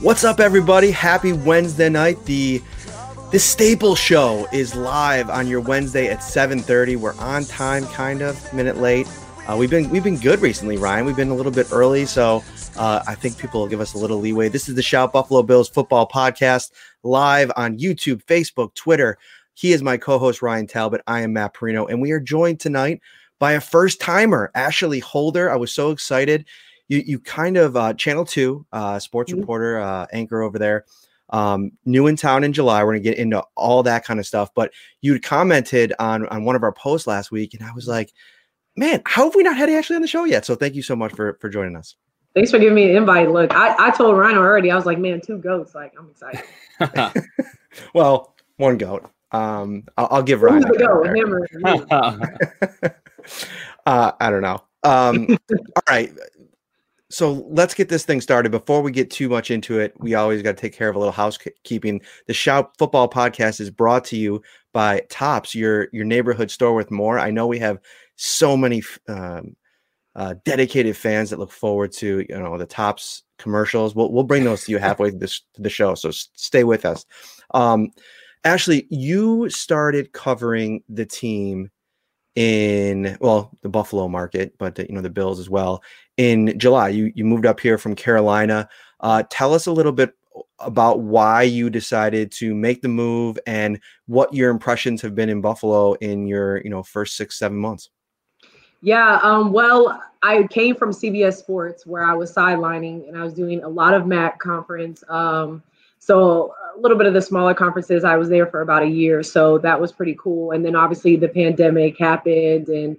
What's up, everybody? Happy Wednesday night. The the staple show is live on your Wednesday at 7:30. We're on time, kind of, minute late. Uh, we've been we've been good recently, Ryan. We've been a little bit early, so uh, I think people will give us a little leeway. This is the Shout Buffalo Bills football podcast live on YouTube, Facebook, Twitter. He is my co-host Ryan Talbot. I am Matt Parrino, and we are joined tonight by a first timer, Ashley Holder. I was so excited you you kind of uh, Channel Two uh, sports Mhm. reporter uh, anchor over there. Um, new in town in July. We're gonna get into all that kind of stuff. But you'd commented on on one of our posts last week, and I was like, man, how have we not had Ashley on the show yet? So thank you so much for for joining us. Thanks for giving me an invite. Look, I, I told Ryan already. I was like, man, two goats. Like, I'm excited. Well, one goat. Um, I'll, I'll give Who's Ryan. the that goat? credit Him or you? there. uh, I don't know. Um, all right. So let's get this thing started. Before we get too much into it, we always got to take care of a little housekeeping. The Shout Football Podcast is brought to you by Tops, your your neighborhood store with more. I know we have so many um, uh, dedicated fans that look forward to you know the Tops commercials. We'll we'll bring those to you halfway through this to the show. So stay with us. Um, Ashley, you started covering the team in well the Buffalo market, but you know the Bills as well in July. You you moved up here from Carolina. Uh, tell us a little bit about why you decided to make the move and what your impressions have been in Buffalo in your you know first six seven months. Yeah. Um, well, I came from CBS Sports where I was sidelining and I was doing a lot of MAC conference. Um, so a little bit of the smaller conferences, I was there for about a year. So that was pretty cool. And then obviously the pandemic happened and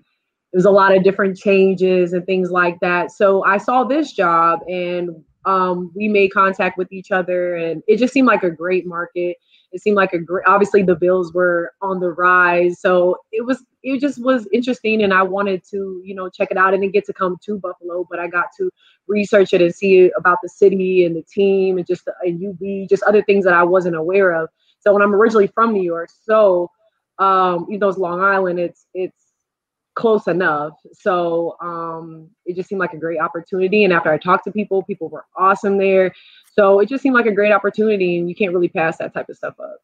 there was a lot of different changes and things like that. So I saw this job and um, we made contact with each other and it just seemed like a great market. It seemed like a great, obviously the Bills were on the rise. So it was, it just was interesting and I wanted to, you know, check it out. I didn't get to come to Buffalo, but I got to research it and see about the city and the team and just the and UB, just other things that I wasn't aware of. So when I'm originally from New York, so um, even though it's Long Island, it's it's close enough. So um, it just seemed like a great opportunity. And after I talked to people, people were awesome there. So it just seemed like a great opportunity, and you can't really pass that type of stuff up.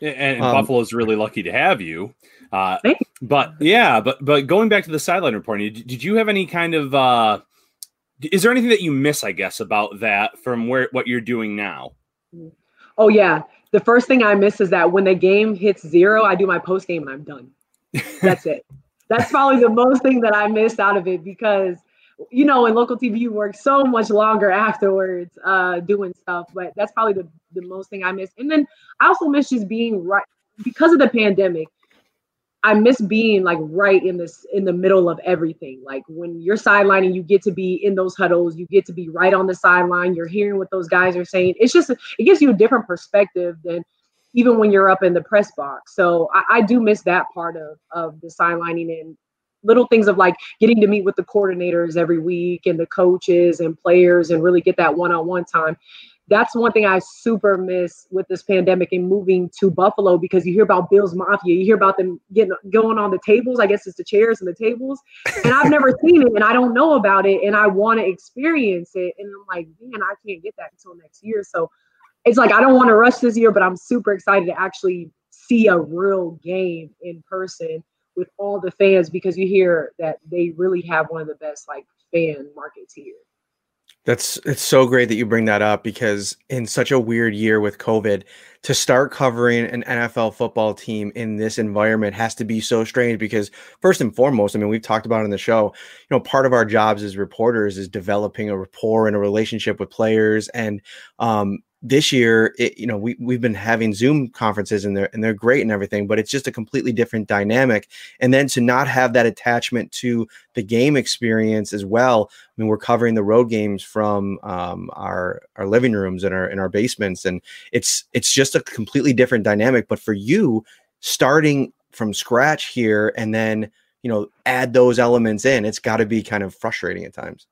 and, and Um, Buffalo's really lucky to have you. Uh, Thank but yeah, but but going back to the sideline reporting, did, did you have any kind of? Uh, is there anything that you miss? I guess about that from where what you're doing now. Oh yeah. The first thing I miss is that when the game hits zero, I do my post game and I'm done. That's it. That's probably the most thing that I missed out of it because you know in local TV you work so much longer afterwards uh doing stuff. But that's probably the, the most thing I miss. And then I also miss just being right because of the pandemic. I miss being like right in this in the middle of everything. Like when you're sidelining, you get to be in those huddles, you get to be right on the sideline, you're hearing what those guys are saying. It's just it gives you a different perspective than even when you're up in the press box. So I, I do miss that part of of the sidelining and little things of like getting to meet with the coordinators every week and the coaches and players and really get that one-on-one time that's one thing I super miss with this pandemic and moving to Buffalo because you hear about Bill's Mafia, you hear about them getting going on the tables. I guess it's the chairs and the tables, and I've never seen it and I don't know about it and I want to experience it. And I'm like, man, I can't get that until next year. So it's like I don't want to rush this year, but I'm super excited to actually see a real game in person with all the fans because you hear that they really have one of the best like fan markets here. That's it's so great that you bring that up because in such a weird year with COVID, to start covering an NFL football team in this environment has to be so strange because first and foremost, I mean, we've talked about in the show, you know, part of our jobs as reporters is developing a rapport and a relationship with players and um this year, it, you know, we we've been having Zoom conferences and they're and they're great and everything, but it's just a completely different dynamic. And then to not have that attachment to the game experience as well. I mean, we're covering the road games from um, our our living rooms and our in our basements, and it's it's just a completely different dynamic. But for you, starting from scratch here and then you know add those elements in, it's got to be kind of frustrating at times.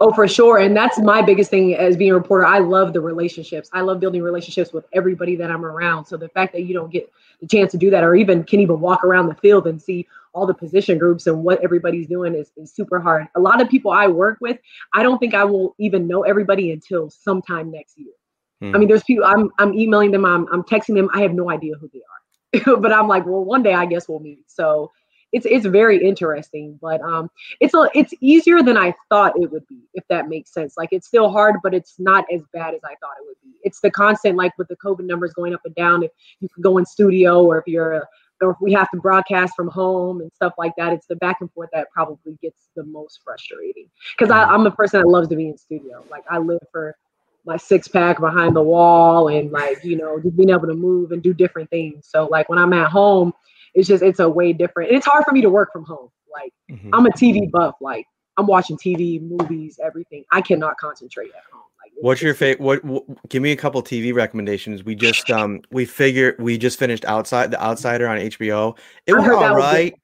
Oh, for sure. And that's my biggest thing as being a reporter. I love the relationships. I love building relationships with everybody that I'm around. So the fact that you don't get the chance to do that or even can even walk around the field and see all the position groups and what everybody's doing is, is super hard. A lot of people I work with, I don't think I will even know everybody until sometime next year. Hmm. I mean, there's people I'm I'm emailing them, I'm I'm texting them, I have no idea who they are. but I'm like, well, one day I guess we'll meet. So it's it's very interesting but um it's a it's easier than i thought it would be if that makes sense. Like it's still hard but it's not as bad as i thought it would be. It's the constant like with the covid numbers going up and down if you can go in studio or if you're or if we have to broadcast from home and stuff like that it's the back and forth that probably gets the most frustrating. Because mm-hmm. i'm the person that loves to be in studio. Like i live for my six pack behind the wall and like you know just being able to move and do different things. So like when i'm at home it's just it's a way different. And it's hard for me to work from home. Like mm-hmm. I'm a TV buff. Like I'm watching TV, movies, everything. I cannot concentrate at home. Like, What's your favorite? What, what, Give me a couple TV recommendations. We just um we figured we just finished outside the Outsider on HBO. It was all right.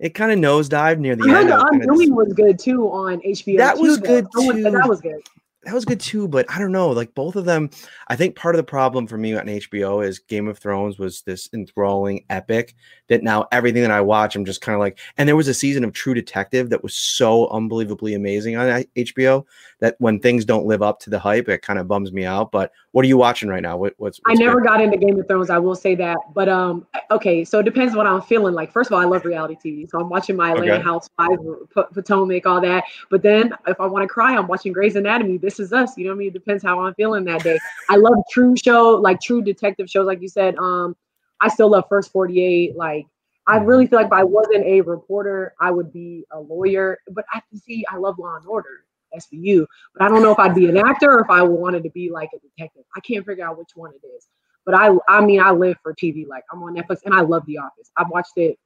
It kind of nosedived near the I end. Heard the Undoing was good too on HBO. That was good too. That was good that was good too, but I don't know. Like both of them, I think part of the problem for me on HBO is Game of Thrones was this enthralling epic that now everything that I watch, I'm just kind of like. And there was a season of True Detective that was so unbelievably amazing on HBO that when things don't live up to the hype, it kind of bums me out. But what are you watching right now? What, what's, what's, I never good? got into Game of Thrones. I will say that, but um, okay. So it depends what I'm feeling. Like first of all, I love reality TV, so I'm watching my Atlanta okay. Housewives, Potomac, all that. But then if I want to cry, I'm watching Grey's Anatomy. This is us. You know what I mean? It depends how I'm feeling that day. I love true show, like true detective shows, like you said. Um, I still love First 48. Like I mm-hmm. really feel like if I wasn't a reporter, I would be a lawyer. But I can see I love Law and Order, SVU. But I don't know if I'd be an actor or if I wanted to be like a detective. I can't figure out which one it is. But I, I mean, I live for TV. Like I'm on Netflix, and I love The Office. I've watched it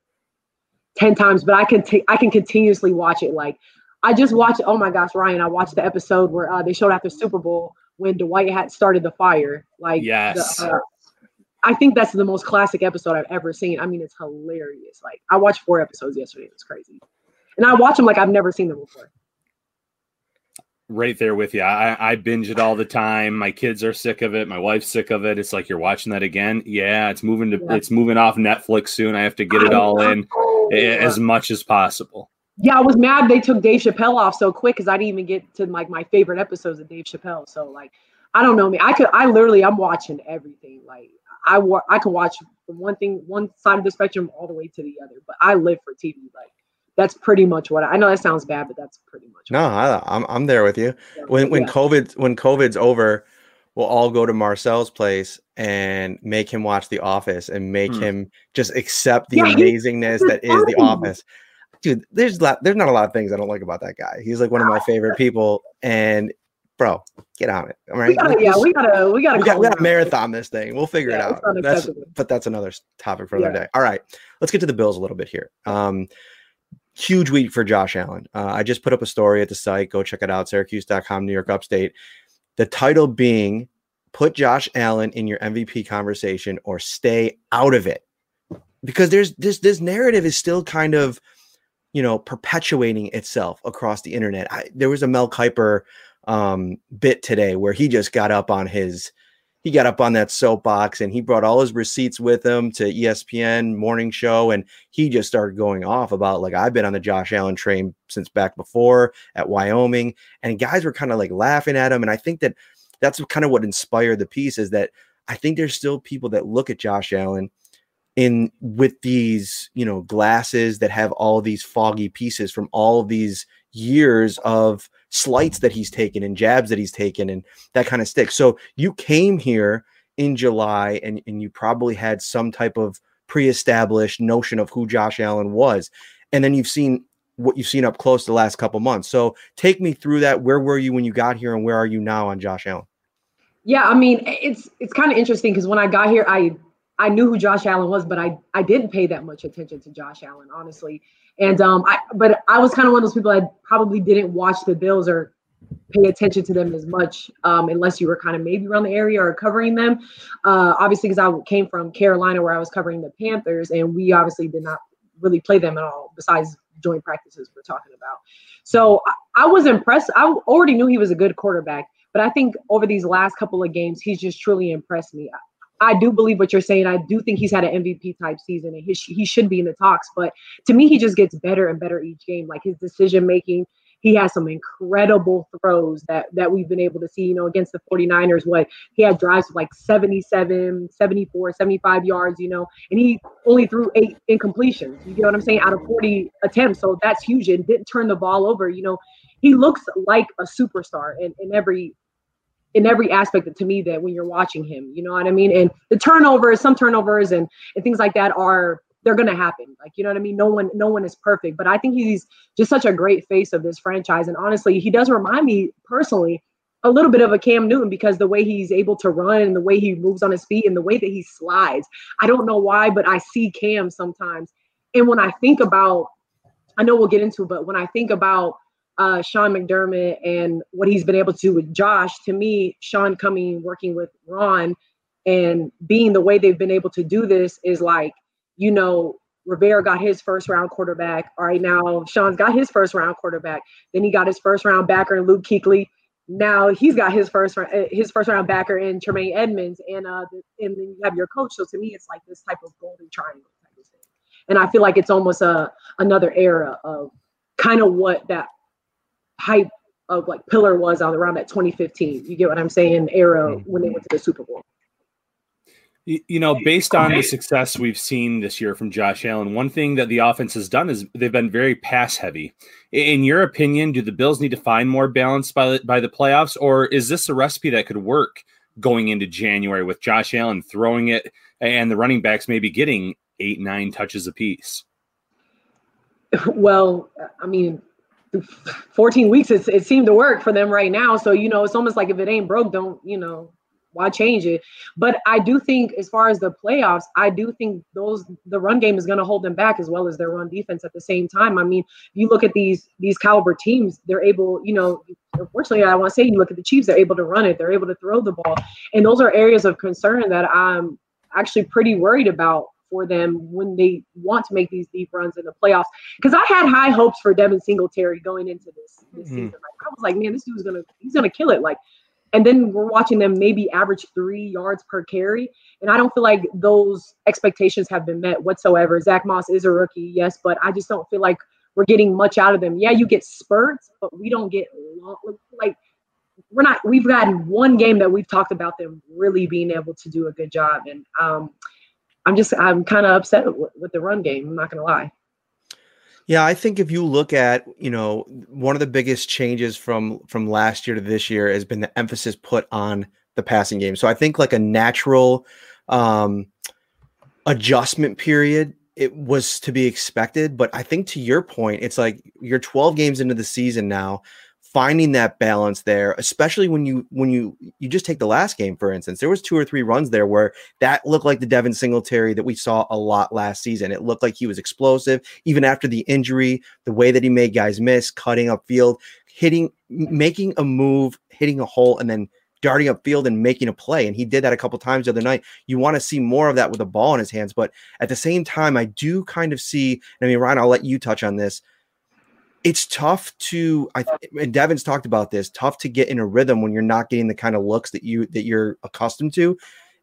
ten times, but I can t- I can continuously watch it. Like I just watched. Oh my gosh, Ryan! I watched the episode where uh, they showed after Super Bowl when Dwight had started the fire. Like yes. The, uh, I think that's the most classic episode I've ever seen. I mean, it's hilarious. Like I watched four episodes yesterday. It was crazy, and I watch them like I've never seen them before. Right there with you. I, I binge it all the time. My kids are sick of it. My wife's sick of it. It's like you're watching that again. Yeah, it's moving to yeah. it's moving off Netflix soon. I have to get it all in as much as possible. Yeah, I was mad they took Dave Chappelle off so quick because I didn't even get to like my favorite episodes of Dave Chappelle. So like, I don't know me. I could I literally I'm watching everything. Like I wa- I can watch from one thing, one side of the spectrum all the way to the other. But I live for TV. Like that's pretty much what I, I know. That sounds bad, but that's pretty much. No, I, am I'm, I'm there with you. Yeah. When when yeah. COVID when COVID's over, we'll all go to Marcel's place and make him watch The Office and make hmm. him just accept the yeah, amazingness that is The Office. Dude, there's lot, there's not a lot of things I don't like about that guy. He's like one of my favorite people, and bro, get on it. All right. We gotta, yeah, we gotta, we gotta, we gotta, we gotta marathon this thing. We'll figure yeah, it out. That's, but that's another topic for another yeah. day. All right, let's get to the Bills a little bit here. Um, huge week for Josh Allen. Uh, I just put up a story at the site. Go check it out. Syracuse.com, New York Upstate. The title being "Put Josh Allen in your MVP conversation or stay out of it," because there's this this narrative is still kind of you know perpetuating itself across the internet. I, there was a Mel Kiper um, bit today where he just got up on his he got up on that soapbox and he brought all his receipts with him to ESPN morning show and he just started going off about like I've been on the Josh Allen train since back before at Wyoming and guys were kind of like laughing at him and I think that that's kind of what inspired the piece is that I think there's still people that look at Josh Allen in with these you know glasses that have all these foggy pieces from all of these years of slights that he's taken and jabs that he's taken and that kind of stick. So you came here in July and, and you probably had some type of pre-established notion of who Josh Allen was. And then you've seen what you've seen up close the last couple months. So take me through that. Where were you when you got here and where are you now on Josh Allen? Yeah, I mean, it's it's kind of interesting because when I got here, I I knew who Josh Allen was, but I I didn't pay that much attention to Josh Allen, honestly. And um, I but I was kind of one of those people that probably didn't watch the Bills or pay attention to them as much um, unless you were kind of maybe around the area or covering them. Uh, obviously, because I came from Carolina where I was covering the Panthers, and we obviously did not really play them at all, besides joint practices we're talking about. So I, I was impressed. I already knew he was a good quarterback, but I think over these last couple of games, he's just truly impressed me. I do believe what you're saying. I do think he's had an MVP type season and he, he should be in the talks. But to me, he just gets better and better each game. Like his decision making, he has some incredible throws that that we've been able to see, you know, against the 49ers. What he had drives of like 77, 74, 75 yards, you know, and he only threw eight incompletions. You get what I'm saying? Out of 40 attempts. So that's huge and didn't turn the ball over. You know, he looks like a superstar in, in every in every aspect to me that when you're watching him, you know what I mean? And the turnovers, some turnovers and, and things like that are they're gonna happen. Like, you know what I mean? No one, no one is perfect. But I think he's just such a great face of this franchise. And honestly, he does remind me personally a little bit of a Cam Newton because the way he's able to run and the way he moves on his feet and the way that he slides. I don't know why, but I see Cam sometimes. And when I think about, I know we'll get into but when I think about uh, Sean McDermott and what he's been able to do with Josh, to me, Sean coming working with Ron and being the way they've been able to do this is like, you know, Rivera got his first round quarterback. All right, now Sean's got his first round quarterback. Then he got his first round backer in Luke Kuechly. Now he's got his first uh, his first round backer in Tremaine Edmunds, and uh, and then you have your coach. So to me, it's like this type of golden triangle type of thing. And I feel like it's almost a another era of kind of what that hype of like Pillar was out around that 2015. You get what I'm saying? Era mm-hmm. when they went to the Super Bowl. You know, based on the success we've seen this year from Josh Allen, one thing that the offense has done is they've been very pass heavy. In your opinion, do the Bills need to find more balance by the, by the playoffs, or is this a recipe that could work going into January with Josh Allen throwing it and the running backs maybe getting eight, nine touches apiece? Well, I mean, 14 weeks it's, it seemed to work for them right now. So you know it's almost like if it ain't broke don't you know why change it? But i do think as far as the playoffs i do think those the run game is going to hold them back as well as their run defense at the same time. I mean you look at these these caliber teams they're able you know unfortunately i want to say you look at the chiefs they're able to run it they're able to throw the ball. And those are areas of concern that i'm actually pretty worried about for them when they want to make these deep runs in the playoffs. Because I had high hopes for Devin Singletary going into this this mm-hmm. season. Like, I was like, man, this dude's gonna he's gonna kill it. Like, and then we're watching them maybe average three yards per carry, and I don't feel like those expectations have been met whatsoever. Zack Moss is a rookie, yes, but I just don't feel like we're getting much out of them. Yeah, you get spurts, but we don't get long, like we're not we've gotten one game that we've talked about them really being able to do a good job and um I'm just I'm kind of upset with, with the run game. I'm not gonna lie. Yeah, I think if you look at, you know, one of the biggest changes from from last year to this year has been the emphasis put on the passing game. So I think like a natural um adjustment period it was to be expected, but I think to your point, it's like you're 12 games into the season now finding that balance there especially when you when you you just take the last game for instance there was two or three runs there where that looked like the devin singletary that we saw a lot last season. It looked like he was explosive even after the injury the way that he made guys miss cutting up field hitting making a move hitting a hole and then darting up field and making a play. And he did that a couple times the other night. You want to see more of that with a ball in his hands. But at the same time i do kind of see and i mean ryan i'll let you touch on this it's tough to I and Devin's talked about this, tough to get in a rhythm when you're not getting the kind of looks that you that you're accustomed to.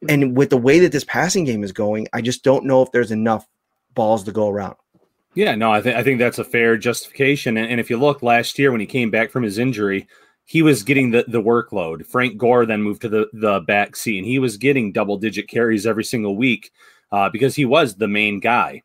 And with the way that this passing game is going, I just don't know if there's enough balls to go around. Yeah, no, I think I think that's a fair justification. And, and if you look last year when he came back from his injury, he was getting the, the workload. Frank Gore then moved to the, the back seat and he was getting double digit carries every single week uh, because he was the main guy.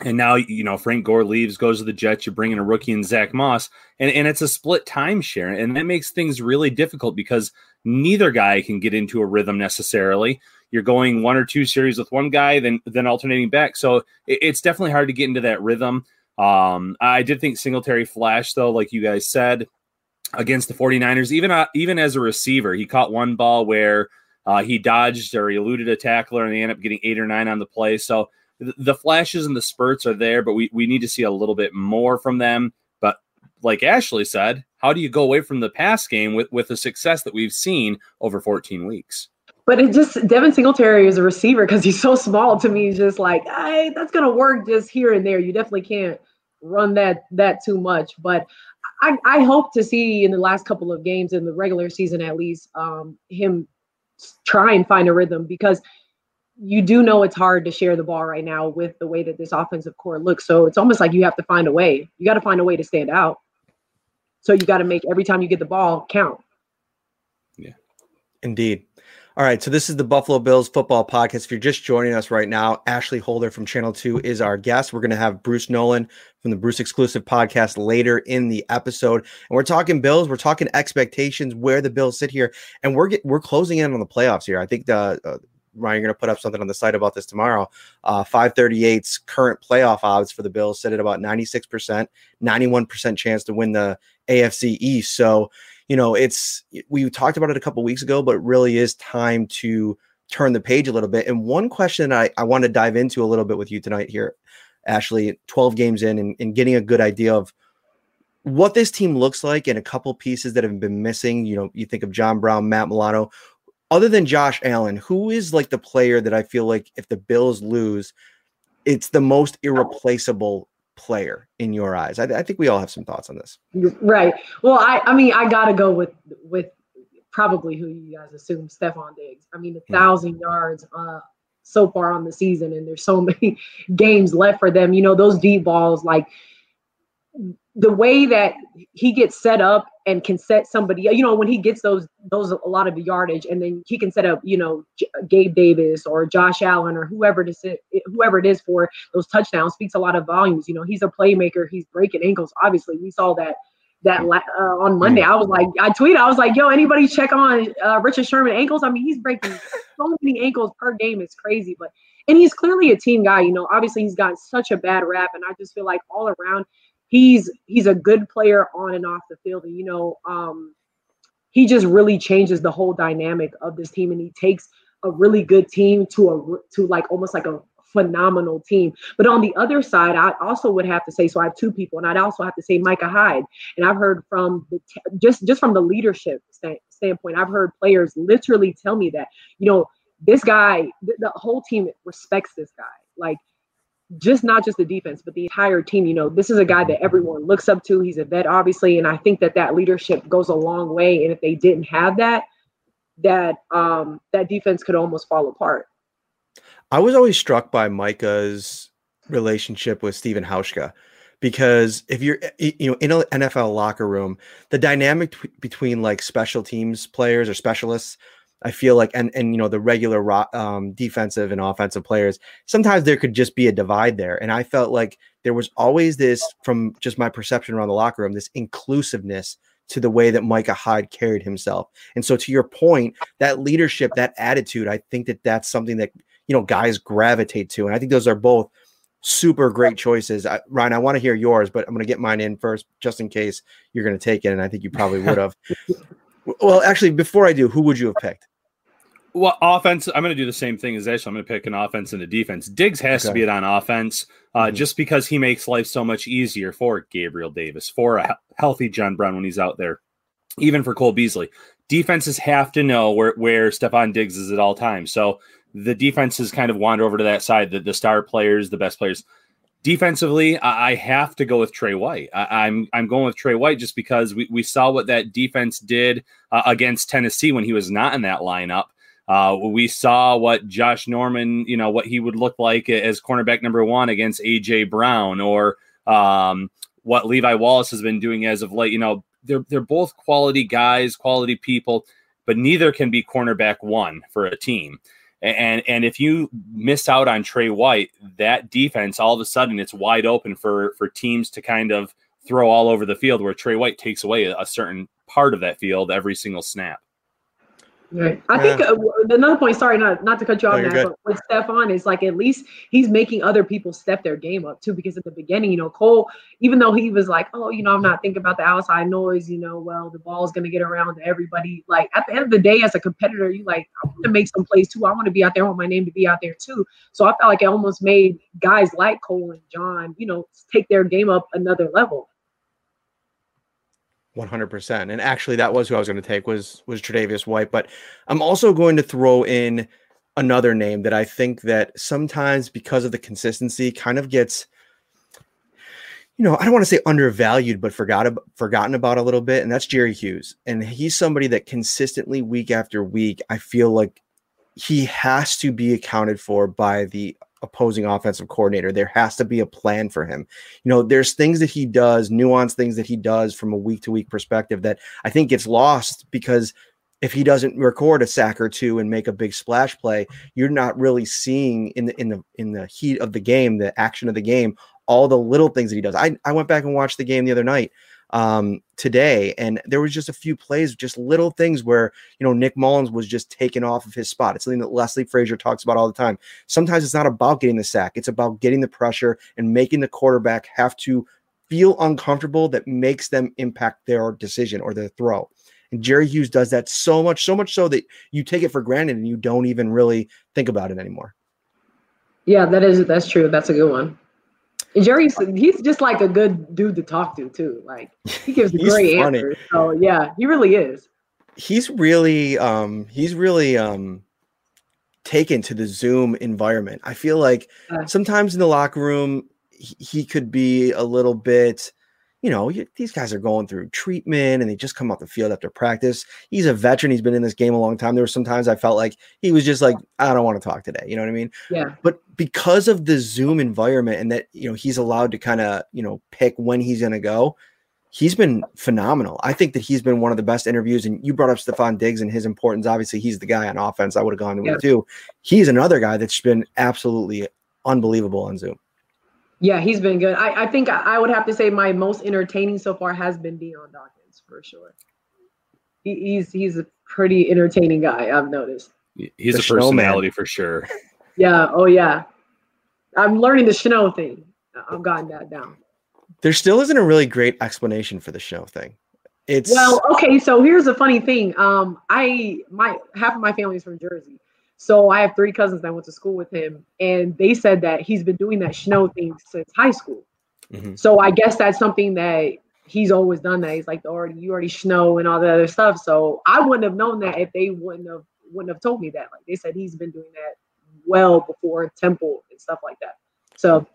And now, you know, Frank Gore leaves, goes to the Jets. You're bringing a rookie in Zack Moss, and, and it's a split timeshare. And that makes things really difficult because neither guy can get into a rhythm necessarily. You're going one or two series with one guy, then then alternating back. So it, it's definitely hard to get into that rhythm. Um, I did think Singletary flashed, though, like you guys said. against the 49ers. Even uh, even as a receiver, he caught one ball where uh, he dodged or eluded a tackler, and he ended up getting eight or nine on the play. So the flashes and the spurts are there, but we we need to see a little bit more from them. But like Ashley said, how do you go away from the pass game with with the success that we've seen over 14 weeks? But it just Devin Singletary is a receiver because he's so small to me. He's just like, hey, that's gonna work just here and there. You definitely can't run that that too much. But I, I hope to see in the last couple of games in the regular season at least um, him try and find a rhythm because you do know it's hard to share the ball right now with the way that this offensive core looks. So it's almost like you have to find a way. You got to find a way to stand out. So you got to make every time you get the ball count. Yeah. Indeed. All right, so this is the Buffalo Bills football podcast. If you're just joining us right now, Ashley Holder from Channel 2 is our guest. We're going to have Bruce Nolan from the Bruce exclusive podcast later in the episode. And we're talking Bills, we're talking expectations, where the Bills sit here, and we're get, we're closing in on the playoffs here. I think the uh, Ryan, you're going to put up something on the site about this tomorrow. Uh, 538's current playoff odds for the Bills sit at about 96%, 91% chance to win the AFC East. So, you know, it's we talked about it a couple weeks ago, but it really is time to turn the page a little bit. And one question I, I want to dive into a little bit with you tonight here, Ashley, 12 games in and, and getting a good idea of what this team looks like and a couple pieces that have been missing. You know, you think of John Brown, Matt Milano. Other than Josh Allen, who is like the player that I feel like if the Bills lose, it's the most irreplaceable player in your eyes? I, I, think we all have some thoughts on this. Right. Well, I, I mean, I gotta go with with probably who you guys assume, Stefon Diggs. I mean, a hmm. thousand yards uh, so far on the season, and there's so many games left for them. You know, those deep balls, like the way that he gets set up and can set somebody, you know, when he gets those those a lot of yardage, and then he can set up, you know, J- Gabe Davis or Josh Allen or whoever to sit, whoever it is for those touchdowns speaks a lot of volumes. You know, he's a playmaker. He's breaking ankles. Obviously, we saw that that uh, on Monday. I was like, I tweeted, I was like, yo, anybody check on uh, Richard Sherman ankles? I mean, he's breaking so many ankles per game. It's crazy, but and he's clearly a team guy. You know, obviously he's got such a bad rap, and I just feel like all around he's he's a good player on and off the field. And you know, um, he just really changes the whole dynamic of this team, and he takes a really good team to a to like almost like a phenomenal team. But on the other side, I also would have to say, so I have two people, and I'd also have to say Micah Hyde. And I've heard from the t- just just from the leadership st- standpoint, I've heard players literally tell me that you know this guy, th- the whole team respects this guy. Like just not just the defense, but the entire team. You know, this is a guy that everyone looks up to. He's a vet, obviously, and I think that that leadership goes a long way. And if they didn't have that, that um, that defense could almost fall apart. I was always struck by Micah's relationship with Stephen Hauschka because if you're you know in an NFL locker room, the dynamic t- between like special teams players or specialists I feel like, and and you know the regular um, defensive and offensive players, sometimes there could just be a divide there. And I felt like there was always this, from just my perception around the locker room, this inclusiveness to the way that Micah Hyde carried himself. And so, to your point, that leadership, that attitude, I think that that's something that you know guys gravitate to, and I think those are both super great choices. I, Ryan, I want to hear yours, but I'm going to get mine in first, just in case you're going to take it, and I think you probably would have. well, actually, before I do, who would you have picked? Well, offense. I'm going to do the same thing as Ash. I'm going to pick an offense and a defense. Diggs has okay. to be it on offense, uh, mm-hmm. just because he makes life so much easier for Gabriel Davis, for a healthy John Brown when he's out there, even for Cole Beasley. Defenses have to know where where Stefon Diggs is at all times. So the defenses kind of wander over to that side. The, the star players, the best players. Defensively, I, I have to go with Tre White. I, am I'm, I'm going with Tre White just because we, we saw what that defense did uh, against Tennessee when he was not in that lineup. Uh, we saw what Josh Norman, you know, what he would look like as cornerback number one against AJ Brown, or um, what Levi Wallace has been doing as of late. You know, they're they're both quality guys, quality people, but neither can be cornerback one for a team. And and if you miss out on Tre White, that defense all of a sudden it's wide open for for teams to kind of throw all over the field where Tre White takes away a certain part of that field every single snap. Right. I think uh, another point. Sorry, not not to cut you off, No, you're Matt, but with Stefon is like at least he's making other people step their game up too. Because at the beginning, you know, Cole, even though he was like, oh, you know, I'm not thinking about the outside noise. You know, well, the ball's gonna get around to everybody. Like at the end of the day, as a competitor, you like I want to make some plays too. I want to be out there. I want my name to be out there too. So I felt like it almost made guys like Cole and John, you know, take their game up another level. One hundred percent, and actually, that was who I was going to take was was Tre'Davious White. But I'm also going to throw in another name that I think that sometimes because of the consistency kind of gets, you know, I don't want to say undervalued, but forgot forgotten about a little bit, and that's Jerry Hughes. And he's somebody that consistently week after week, I feel like he has to be accounted for by the opposing offensive coordinator. There has to be a plan for him. You know, there's things that he does, nuanced things that he does from a week to week perspective that I think gets lost because if he doesn't record a sack or two and make a big splash play, you're not really seeing in the in the in the heat of the game, the action of the game, all the little things that he does. I, I went back and watched the game the other night um today and there was just a few plays just little things where you know nick mullens was just taken off of his spot. It's something that leslie frazier talks about all the time. Sometimes it's not about getting the sack. It's about getting the pressure and making the quarterback have to feel uncomfortable that makes them impact their decision or their throw. And jerry hughes does that so much so much so that you take it for granted and you don't even really think about it anymore. Yeah, that is that's true. That's a good one. And Jerry's he's just like a good dude to talk to too. Like he gives great funny. answers. So yeah, he really is. he's really um he's really um taken to the zoom environment i feel like Uh. sometimes in the locker room he, he could be a little bit you know y- these guys are going through treatment and they just come off the field after practice. He's a veteran. He's been in this game a long time. There were some times i felt like he was just like i don't want to talk today. You know what i mean? Yeah. but because of the zoom environment and that you know he's allowed to kind of you know pick when he's going to go he's been phenomenal. I think that he's been one of the best interviews and you brought up stefon diggs and his importance. Obviously he's the guy on offense. I would have gone with Yeah. too. He's another guy that's been absolutely unbelievable on zoom Yeah, he's been good. I, I think I I would have to say my most entertaining so far has been Dion Dawkins for sure. He, he's he's a pretty entertaining guy. I've noticed. He's The a snowman. personality for sure. Yeah. Oh yeah. I'm learning the Chanel thing. I've gotten that down. there still isn't a really great explanation for the show thing it's Well, okay, so here's a funny thing. Um, I my half of my family is from Jersey. So I have three cousins that went to school with him, and they said that he's been doing that snow thing since high school. Mhm. So I guess that's something that he's always done. That he's like already you already snow and all that other stuff. So I wouldn't have known that if they wouldn't have wouldn't have told me that. Like they said, he's been doing that well before Temple and stuff like that. So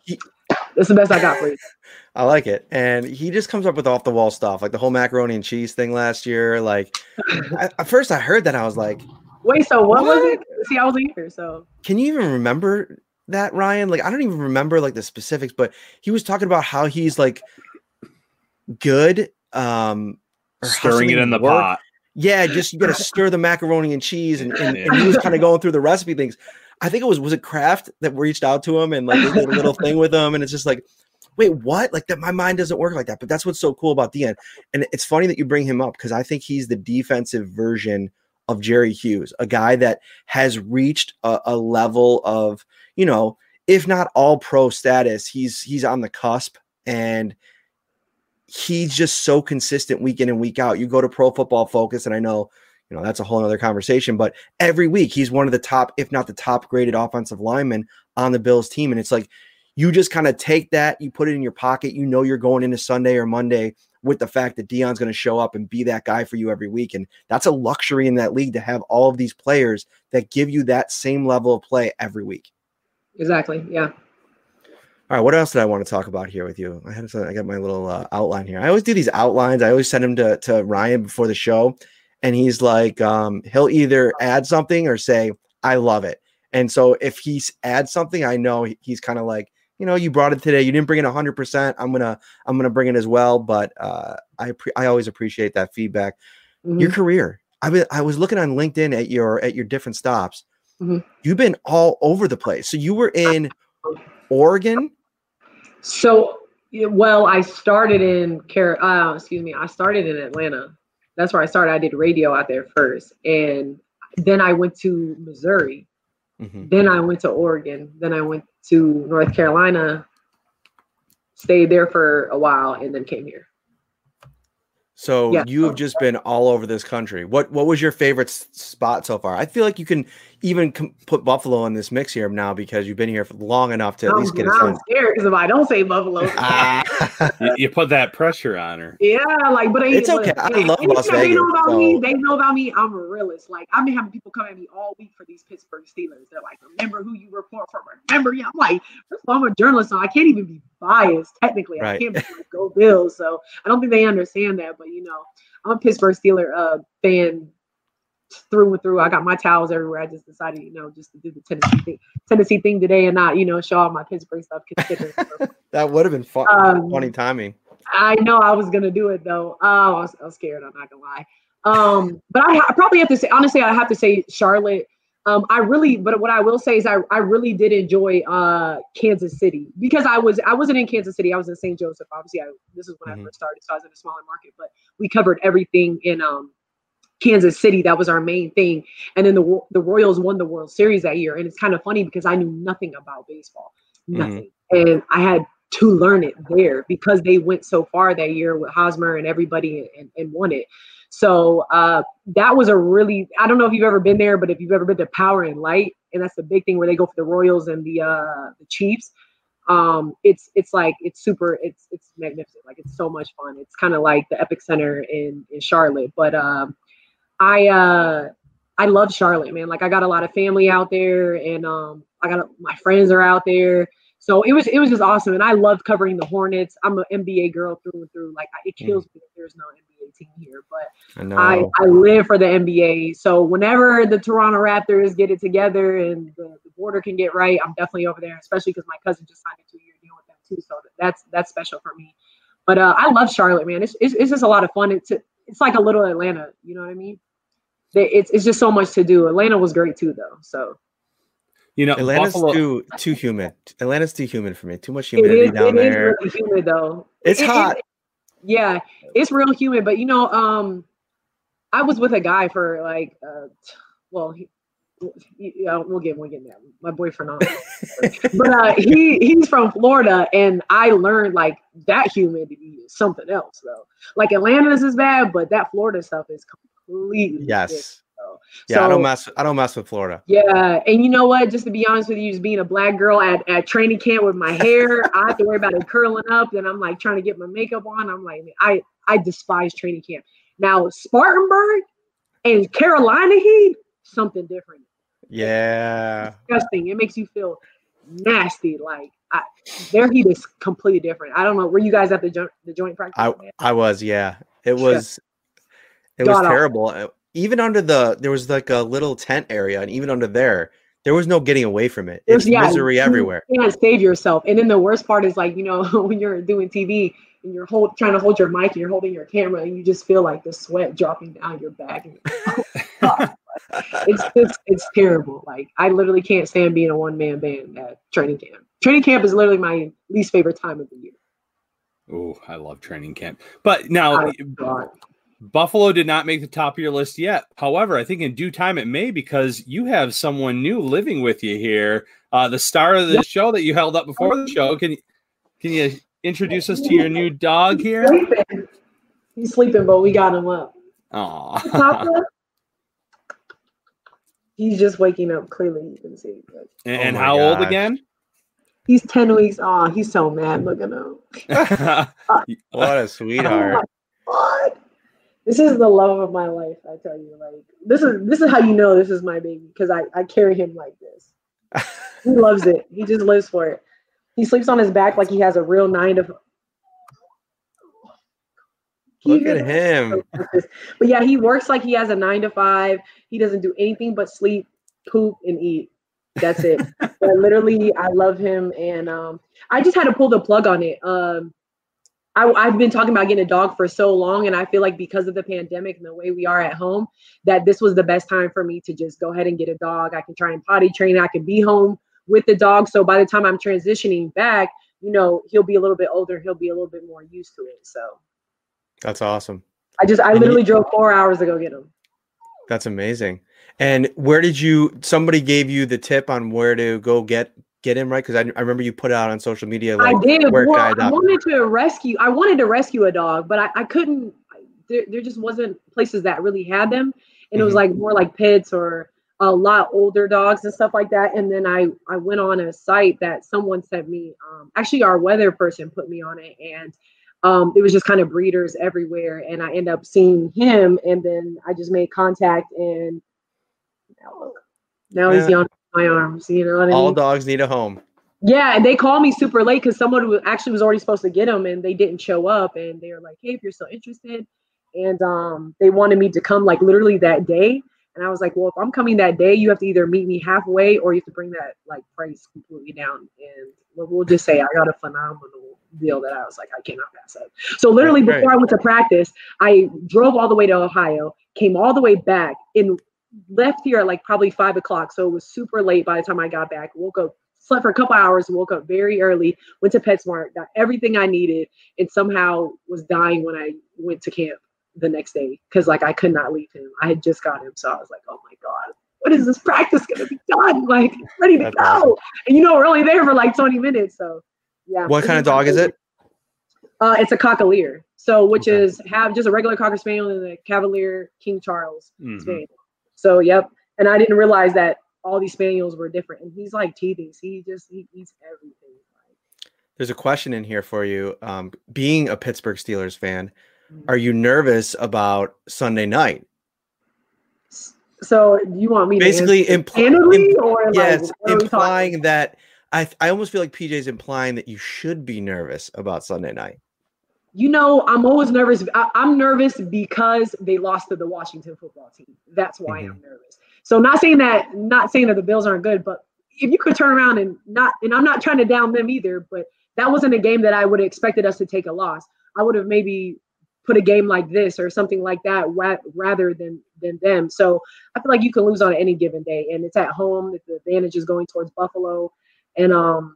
that's the best I got for you. I like it. And he just comes up with off the wall stuff, like the whole macaroni and cheese thing last year. Like, I, at first I heard that, I was like, Wait, so what, was it? See, I wasn't here, so can you even remember that, Ryan? Like, I don't even remember like the specifics, but he was talking about how he's like good. Um, Stirring it in the work- pot. Yeah, just you got to stir the macaroni and cheese, and, and, and he was kind of going through the recipe things. I think it was was it Kraft that reached out to him and like did a little thing with him, and it's just like, wait, what? Like that, my mind doesn't work like that. But that's what's so cool about Dion, and it's funny that you bring him up because I think he's the defensive version of Jerry Hughes, a guy that has reached a, a level of you know, if not all pro status, he's he's on the cusp and he's just so consistent week in and week out. You go to Pro Football Focus, and I know, you know, that's a whole other conversation, but every week he's one of the top, if not the top graded offensive linemen on the Bills team. And it's like you just kind of take that, you put it in your pocket, you know, you're going into Sunday or Monday with the fact that Dion's going to show up and be that guy for you every week. And that's a luxury in that league to have all of these players that give you that same level of play every week. exactly. Yeah. All right, what else did I want to talk about here with you? I had I got my little uh, outline here. I always do these outlines. I always send them to to Ryan before the show, and he's like, um, he'll either add something or say, "I love it." And so if he adds something, I know he's kind of like, you know, you brought it today. You didn't bring it hundred percent. I'm gonna I'm gonna bring it as well. But uh, I appre- I always appreciate that feedback. Mhm. Your career. I been I was looking on LinkedIn at your at your different stops. Mhm. You've been all over the place. So you were in Oregon. So, well, I started in Car. Uh, excuse me. I started in Atlanta. That's where I started. I did radio out there first, and Then I went to Missouri. Mhm. Then I went to Oregon. Then I went to North Carolina. Stayed there for a while and then came here. So Yeah. you have just been all over this country. What what was your favorite spot so far? I feel like you can even com- put Buffalo in this mix here now because you've been here for long enough to at least get a I'm scared because if I don't say Buffalo, Ah, You, you put that pressure on her. Yeah, like, but It's but- okay. I love anything Las that They know Vegas, about me. They know about me. I'm a realist. Like I've been having people come at me all week for these Pittsburgh Steelers. They're like, "Remember who you report for? Remember?" Yeah, I'm like, first of all, I'm a journalist, so I can't even be biased. Technically, I can't be like, "Go Bills." So I don't think they understand that. But you know, I'm a Pittsburgh Steeler uh, fan through and through. I got my towels everywhere. I just decided, you know, just to do the Tennessee thing, Tennessee thing today, and not, you know, show off my Pittsburgh stuff. that would have been fun. Um, funny timing. I know I was gonna do it though. Oh, I was, I was scared. I'm not gonna lie. Um, but I, I probably have to say honestly, I have to say Charlotte. Um, I really, but what I will say is I, I really did enjoy uh Kansas City because I was I wasn't in Kansas City. I was in St. Joseph. Obviously, I, this is when Mhm. I first started, so I was in a smaller market. But we covered everything in um Kansas City. That was our main thing. And then the the Royals won the World Series that year. And it's kind of funny because I knew nothing about baseball, Mhm. nothing, and I had to learn it there because they went so far that year with Hosmer and everybody and, and won it. So uh, that was a really I don't know if you've ever been there, but if you've ever been to Power and Light, and that's the big thing where they go for the Royals and the uh, the Chiefs. Um, it's it's like it's super it's it's magnificent. Like it's so much fun. It's kind of like the EpiCentre in in Charlotte, but um, I uh I love Charlotte, man. Like I got a lot of family out there, and um I got a, my friends are out there. So it was it was just awesome, and I loved covering the Hornets. I'm an NBA girl through and through. Like it kills me that there's no NBA team here, but I. I, I live for the NBA. So whenever the Toronto Raptors get it together and the, the border can get right, I'm definitely over there, especially because my cousin just signed a two year deal with them too. So that's that's special for me. But uh, I love Charlotte, man. It's, it's, it's just a lot of fun. It's it's like a little Atlanta. You know what I mean? They, it's it's just so much to do. Atlanta was great too, though. So You know, Atlanta's Buffalo. too too humid. Atlanta's too humid for me. Too much humidity is down it is there. really humid though. It's It- it- hot. yeah, it's real humid. But you know, um, I was with a guy for like, uh, well, he, yeah, we'll get we'll get that. My boyfriend on, but uh, he he's from Florida, and I learned like that humidity is something else though. Like Atlanta's is bad, but that Florida stuff is completely Yes. Yeah, I don't mess. I don't mess with Florida. yeah, and you know what? Just to be honest with you, just being a black girl at, at training camp with my hair, I have to worry about it curling up. Then I'm like trying to get my makeup on. I'm like, I I despise training camp. Now Spartanburg and Carolina Heat, something different. Yeah. Disgusting. It makes you feel nasty. Like I, their heat is completely different. I don't know. Were you guys at the joint the joint practice? I I was. Yeah. It was. It was God terrible. Uh, Even under the there was like a little tent area, and even under there, there was no getting away from it. There's- It's misery you everywhere. can't save yourself. And then the worst part is like, you know, when you're doing TV and you're hold, trying to hold your mic and you're holding your camera and you just feel like the sweat dropping down your back. And it's just, it's terrible. Like I literally can't stand being a one man band at training camp. Training camp is literally my least favorite time of the year. Oh, I love training camp. But now, Oh, God. Buffalo did not make the top of your list yet. However, I think in due time it may because you have someone new living with you here. Uh, the star of the show that you held up before the show. Can you can you introduce us to your new dog here? Sleeping. He's sleeping, but we got him up. Aw. He's just waking up. Clearly, you can see. But and Oh and my how old again? he's ten weeks. Oh, he's so mad. Look at him. What a sweetheart. God. This is the love of my life, I tell you. Like this is this is how you know this is my baby because I, I carry him like this. He loves it. He just lives for it. He sleeps on his back like he has a real nine to. He Look at him. But yeah, he works like he has a nine to five. He doesn't do anything but sleep, poop, and eat. That's it. but literally, I love him, and um, I just had to pull the plug on it. Um, I, I've been talking about getting a dog for so long, and I feel like because of the pandemic and the way we are at home, that this was the best time for me to just go ahead and get a dog. I can try and potty train. I can be home with the dog. So by the time I'm transitioning back, you know, he'll be a little bit older. He'll be a little bit more used to it. So That's awesome. I just, I literally drove four hours to go get him. That's amazing. And where did you? Somebody gave you the tip on where to go get get him right because I, I remember you put it out on social media. Like, I did. Well, I out. wanted to rescue. I wanted to rescue a dog, but I, I couldn't. There, there just wasn't places that really had them, and it was Mhm. like more like pits or a lot older dogs and stuff like that. And then I I went on a site that someone sent me. Um, actually, our weather person put me on it, and um, it was just kind of breeders everywhere. And I end up seeing him, and then I just made contact, and now, now he's Yeah. My arms. You know what I mean? All dogs need a home. Yeah, and they called me super late because someone who actually was already supposed to get them and they didn't show up. And they were like, "Hey, if you're still interested," and um, they wanted me to come like literally that day. And I was like, "Well, if I'm coming that day, you have to either meet me halfway or you have to bring that like price completely down." And we'll, just say I got a phenomenal deal that I was like, I cannot pass up. So literally, great. before I went to practice, I drove all the way to Ohio, came all the way back, and left here at like probably five o'clock. So it was super late by the time I got back. Woke up slept for a couple hours, woke up very early, went to PetSmart, got everything I needed, and somehow was dying when I went to camp the next day because like I could not leave him. I had just got him, so I was like, oh my god, what is this practice gonna be done? Like ready to That's go. awesome. And you know we're only there for like 20 minutes, so yeah. What kind of dog is it? Uh, it's a cockalier. So which Okay. is have just a regular cocker spaniel and a Cavalier King Charles Mhm. spaniel. So yep. And I didn't realize that all these spaniels were different. And he's like teething. He just he eats everything. There's a question in here for you. Um, being a Pittsburgh Steelers fan, Mhm. are you nervous about Sunday night? So you want me Basically, to impl- candidly imp- or yes, what are we talking? implying that I I almost feel like PJ's implying that you should be nervous about Sunday night. You know, I'm always nervous. I, I'm nervous because they lost to the Washington football team. That's why Mm-hmm. I'm nervous. So not saying that not saying that the Bills aren't good, but if you could turn around and not and I'm not trying to down them either, but that wasn't a game that I would have expected us to take a loss. I would have maybe put a game like this or something like that ra- rather than than them. So I feel like you can lose on any given day, and it's at home. The advantage is going towards Buffalo, and um,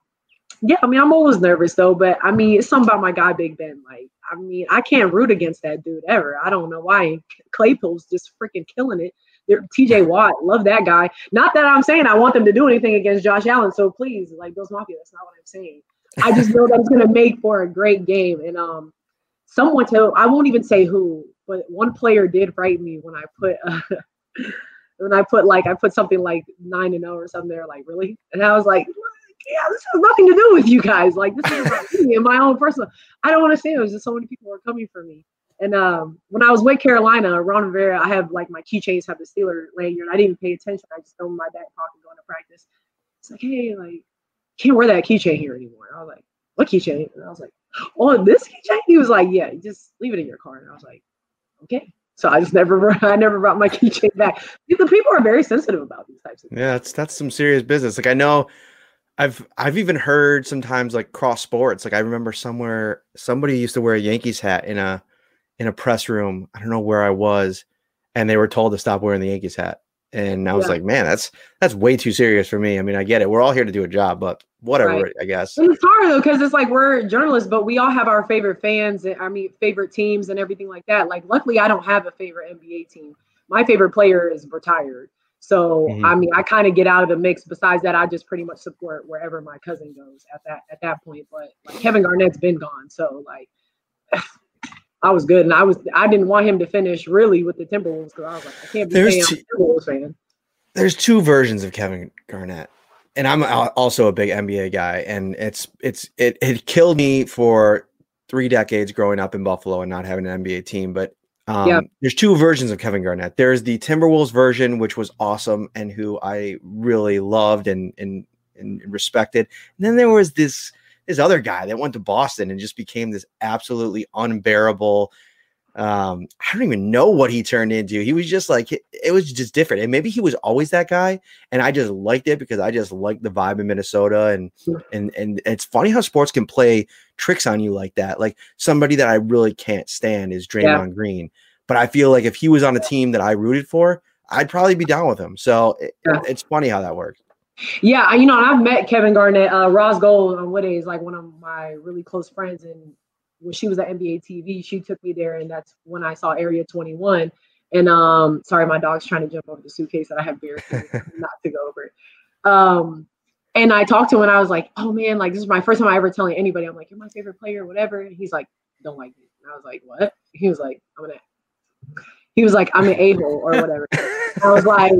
yeah. I mean, I'm always nervous though, but I mean, it's something about my guy Big Ben. Like, I mean, I can't root against that dude ever. I don't know why. Claypool's just freaking killing it. TJ Watt, love that guy. Not that I'm saying I want them to do anything against Josh Allen. So please, like Bills Mafia, that's not what I'm saying. I just know that it's gonna make for a great game. And um, someone tell I won't even say who, but one player did write me when I put uh, when I put like I put something like nine and zero or something there. Like really, and I was like, yeah, this has nothing to do with you guys. Like this is about me and my own personal. I don't want to say it was just so many people were coming for me. And um, when I was with Carolina, Ron Rivera, I have like my keychains have the Steeler lanyard. I didn't even pay attention. I just throw in my back pocket going to practice. It's like, hey, like, can't wear that keychain here anymore. I was like, what keychain? And I was like, oh, this keychain? He was like, yeah, just leave it in your car. And I was like, okay. So I just never, I never brought my keychain back. The people are very sensitive about these types of things. Yeah, that's that's some serious business. Like I know I've I've even heard sometimes like cross sports. Like I remember somewhere somebody used to wear a Yankees hat in a in a press room. I don't know where I was, and they were told to stop wearing the Yankees hat. And I was Yeah. like, man, that's that's way too serious for me. I mean, I get it. We're all here to do a job, but whatever, Right. I guess. And it's hard though, because it's like we're journalists, but we all have our favorite fans. And, I mean, favorite teams and everything like that. Like, luckily, I don't have a favorite NBA team. My favorite player is retired. So Mhm. I mean, I kind of get out of the mix. Besides that, I just pretty much support wherever my cousin goes at that at that point. But like Kevin Garnett's been gone, so like I was good, and I was I didn't want him to finish really with the Timberwolves because I was like I can't be There's two- a Timberwolves fan. there's two versions of Kevin Garnett, and I'm also a big NBA guy, and it's it's it it killed me for three decades growing up in Buffalo and not having an NBA team. But um, Yeah. there's two versions of Kevin Garnett. There's the Timberwolves version, which was awesome and who I really loved and and and respected. And then there was this this other guy that went to Boston and just became this absolutely unbearable um i don't even know what he turned into he was just like it, was just different and maybe he was always that guy and i just liked it because i just liked the vibe in minnesota and Sure. and and it's funny how sports can play tricks on you like that like somebody that i really can't stand is draymond green but i feel like if he was on a team that i rooted for i'd probably be down with him so it, Yeah. it's funny how that works Yeah, you know, I've met Kevin Garnett, uh, Rosalyn Gold-Onwude is like one of my really close friends. And when she was at NBA TV, she took me there, and that's when I saw Area 21. And um, sorry, my dog's trying to jump over the suitcase that I have barricaded not to go over it. Um, and I talked to him and I was like, oh man, like this is my first time I ever telling anybody. I'm like, you're my favorite player, whatever. And he's like, don't like me. And I was like, what? He was like, I'm gonna. He was like, I'm an a hole or whatever. I was like,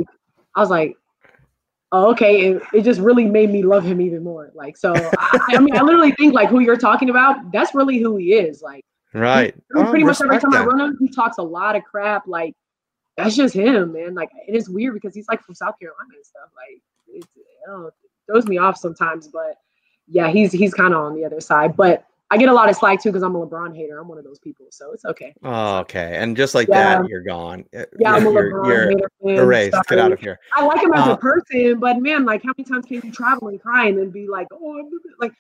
I was like, oh, okay. It, it just really made me love him even more. Like, so I, I mean, I literally think like who you're talking about, that's really who he is. Like, Right. he- Oh, pretty much every time I that. run him, he talks a lot of crap. Like, that's just him, man. Like, it is weird because he's like from South Carolina and stuff. Like, I know, it throws me off sometimes, but yeah, he's he's kind of on the other side. But I get a lot of slack too because I'm a LeBron hater. I'm one of those people, so it's okay. Oh, okay. And just like Yeah. that, you're gone. Yeah, I'm a you're, LeBron you're hater. man, erased. Get out of here. I like him as Uh, a person, but man, like, how many times can you travel and cry and then be like, oh, I'm like,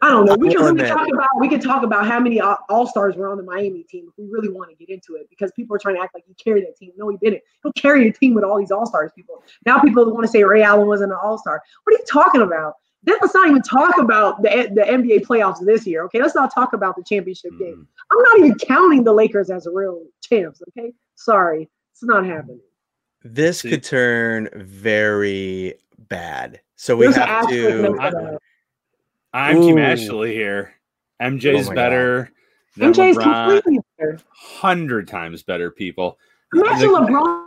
I don't know. We can really talk about we can talk about how many All Stars were on the Miami team if we really want to get into it because people are trying to act like he carried that team. No, he didn't. He'll carry a team with all these All Stars people. Now people want to say Ray Allen wasn't an All Star. What are you talking about? Then let's not even talk about the the NBA playoffs this year. Okay, let's not talk about the championship game. Mm. I'm not even counting the Lakers as a real champs. Okay, sorry, it's not mm. happening. This could turn very bad. So we There's have to. I- that. I'm Team Ashley here. MJ's Oh better than MJ's LeBron. completely better. Hundred times better, people. Imagine The- LeBron.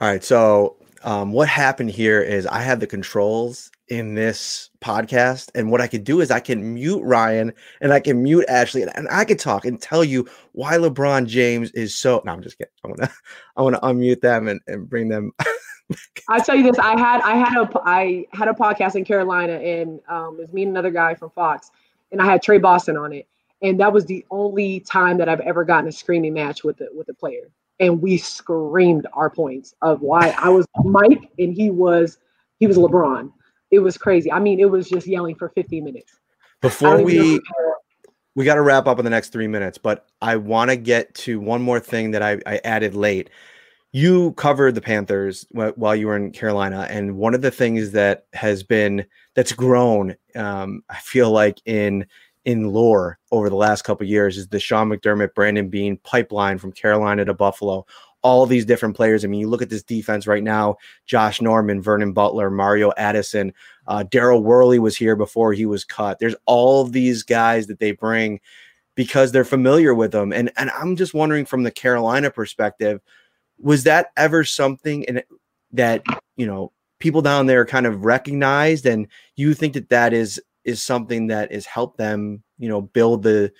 All right. So um, what happened here is I have the controls in this podcast, and what I could do is I can mute Ryan and I can mute Ashley, and, and I could talk and tell you why LeBron James is so. No, I'm just kidding. I want to, I want to unmute them and, and bring them. I'll tell you this. I had I had a I had a podcast in Carolina, and um, it was me and another guy from Fox, and I had Tre Boston on it, and that was the only time that I've ever gotten a screaming match with the with a player, and we screamed our points of why I was Mike and he was he was LeBron. It was crazy. I mean, it was just yelling for 50 minutes. Before don't even know we we got to wrap up in the next three minutes, but I want to get to one more thing that I, I added late. You covered the Panthers while you were in Carolina, and one of the things that has been that's grown, um, I feel like in in lore over the last couple years is the Sean McDermott, Brandon Beane pipeline from Carolina to Buffalo. All these different players. I mean, you look at this defense right now: Josh Norman, Vernon Butler, Mario Addison, uh, Daryl Worley was here before he was cut. There's all of these guys that they bring because they're familiar with them. And and I'm just wondering from the Carolina perspective, was that ever something in that you know people down there kind of recognized, and you think that that is is something that has helped them, you know, build the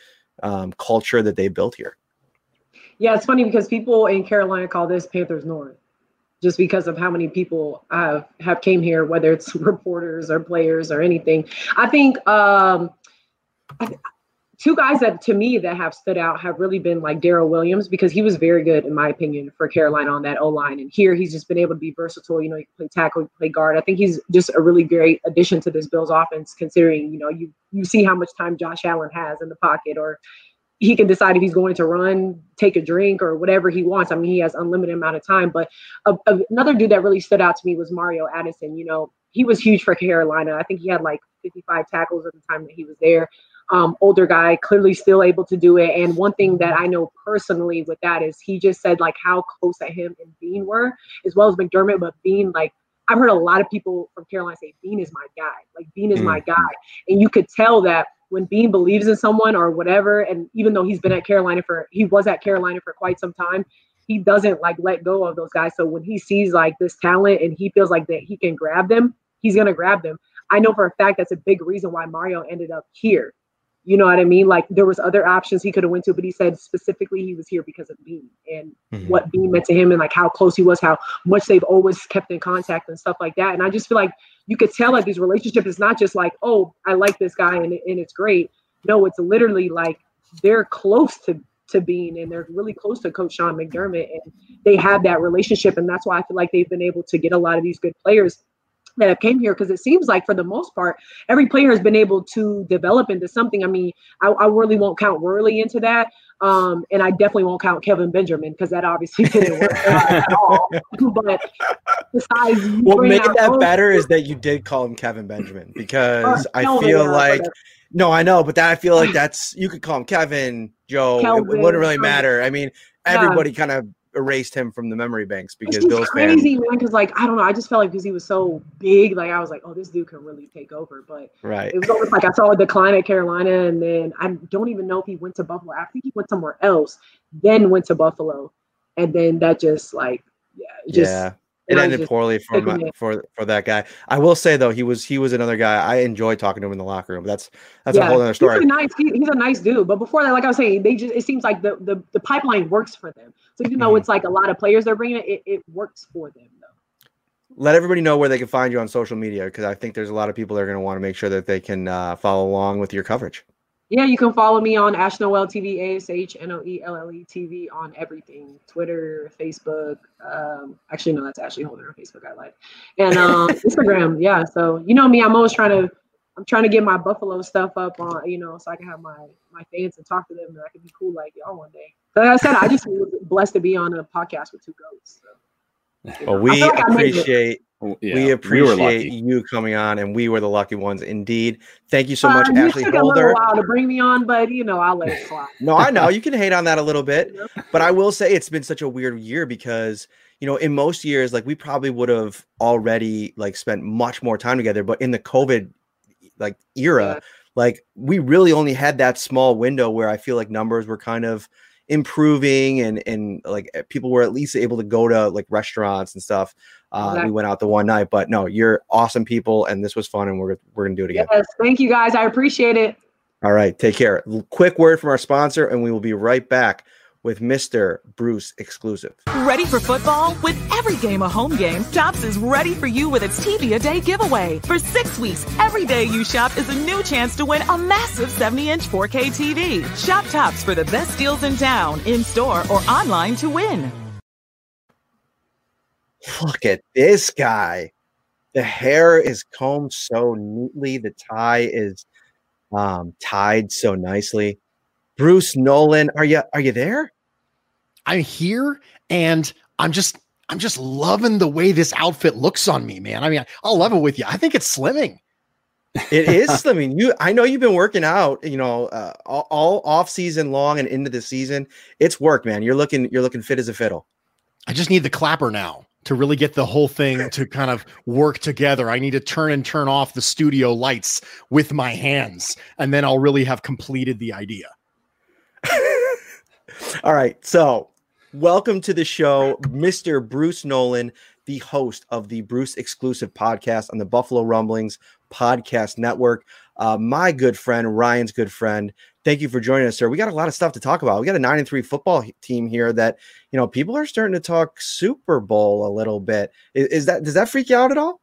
um, culture that they built here. Yeah, it's funny because people in Carolina call this Panthers North, just because of how many people have have came here, whether it's reporters or players or anything. I think um, I two guys that to me that have stood out have really been like Daryl Williams because he was very good in my opinion for Carolina on that O line, and here he's just been able to be versatile. You know, he can play tackle, he can play guard. I think he's just a really great addition to this Bills offense, considering you know you you see how much time Josh Allen has in the pocket or he can decide if he's going to run, take a drink, or whatever he wants. I mean, he has unlimited amount of time. But a, a- another dude that really stood out to me was Mario Addison. You know, he was huge for Carolina. I think he had like 55 tackles at the time that he was there. Um, older guy, clearly still able to do it. And one thing that I know personally with that is he just said like how close that him and Beane were, as well as McDermott. But Beane, like I've heard a lot of people from Carolina say Beane is my guy. Like Beane is my guy, and you could tell that when Beane believes in someone or whatever, and even though he's been at Carolina for he was at Carolina for quite some time, he doesn't like let go of those guys. So when he sees like this talent and he feels like that he can grab them, he's gonna grab them. I know for a fact that's a big reason why Mario ended up here. You know what I mean? Like there was other options he could have went to, but he said specifically he was here because of Beane and Mhm. what Beane meant to him and like how close he was, how much they've always kept in contact and stuff like that. And I just feel like you could tell that these relationships is not just like, oh, I like this guy and, and it's great. No, it's literally like they're close to to Beane and they're really close to Coach Sean McDermott and they have that relationship. And that's why I feel like they've been able to get a lot of these good players that have came here because it seems like for the most part every player has been able to develop into something. I mean, I, I really won't count Worley into that, um, and I definitely won't count Kevin Benjamin because that obviously didn't work at all. But besides, What made that better is that you did call him Kevin Benjamin because I Kelvin feel like whatever. no, I know, but that I feel like that's you could call him Kevin, Joe. It, Kelvin, wouldn't really um, matter. I mean, everybody kind of erased him from the memory banks because Bills crazy, man. Because like I don't know, I just felt like because he was so big, like I was like, oh, this dude can really take over. But Right. it was almost like I saw a decline at Carolina, and then I don't even know if he went to Buffalo. I think he went somewhere else, then went to Buffalo, and then that just like yeah, just yeah. It ended poorly for my, for for that guy. I will say though, he was he was another guy. I enjoyed talking to him in the locker room. That's that's a whole other He's story. a nice, he- he's a nice dude. But before that, like I was saying, they just it seems like the the, the pipeline works for them. So even though Mhm. it's like a lot of players they're bringing, it it works for them though. Let everybody know where they can find you on social media because I think there's a lot of people that are going to want to make sure that they can uh, follow along with your coverage. Yeah, you can follow me on Ash Noelle TV, A S H N O E L L E TV on everything Twitter, Facebook. Um, actually, no, that's Ashley Holder on Facebook. I lied. And um, Instagram. Yeah. So, you know me, I'm always trying to. I'm trying to get my Buffalo stuff up on, you know, so I can have my my fans and talk to them, and I can be cool like y'all one day. But like I said, I just blessed to be on a podcast with two goats. So, you know, we like I made it. appreciate Yeah, we appreciate lucky. you coming on, and we were the lucky ones indeed. Thank you so much, Uh, you Ashley took a Holder. little while to bring me on, but you know, I'll let it slide. No, I know you can hate on that a little bit, but I will say it's been such a weird year because you know in most years like we probably would have already like spent much more time together, but in the COVID like era, Yeah. like we really only had that small window where I feel like numbers were kind of improving and and like eh, people were at least able to go to like restaurants and stuff. Uh, We went out the one night, but no, you're awesome people, and this was fun, and we're we're gonna do it again. Yes, thank you guys. I appreciate it. All right, take care. Quick word from our sponsor, and we will be right back with Mr. Bruce exclusive. Ready for football? With every game a home game, Tops is ready for you with its TV a day giveaway. For six weeks, every day you shop is a new chance to win a massive 70 inch 4K TV. Shop Tops for the best deals in town, in store, or online to win. Look at this guy. The hair is combed so neatly. The tie is um, tied so nicely. Bruce Nolan, are you are you there? I'm here and I'm just I'm just loving the way this outfit looks on me, man. I mean, I'll level with you. I think it's slimming. It is slimming. You, I know you've been working out. You know, uh, all, all off season long and into the season. It's work, man. You're looking you're looking fit as a fiddle. I just need the clapper now to really get the whole thing to kind of work together. I need to turn and turn off the studio lights with my hands, and then I'll really have completed the idea. All right. So, welcome to the show, Mr. Bruce Nolan, the host of the Bruce exclusive podcast on the Buffalo Rumblings podcast network. Uh, my good friend, Ryan's good friend. Thank you for joining us, sir. We got a lot of stuff to talk about. We got a nine and three football team here that you know people are starting to talk Super Bowl a little bit. Is, is that does that freak you out at all?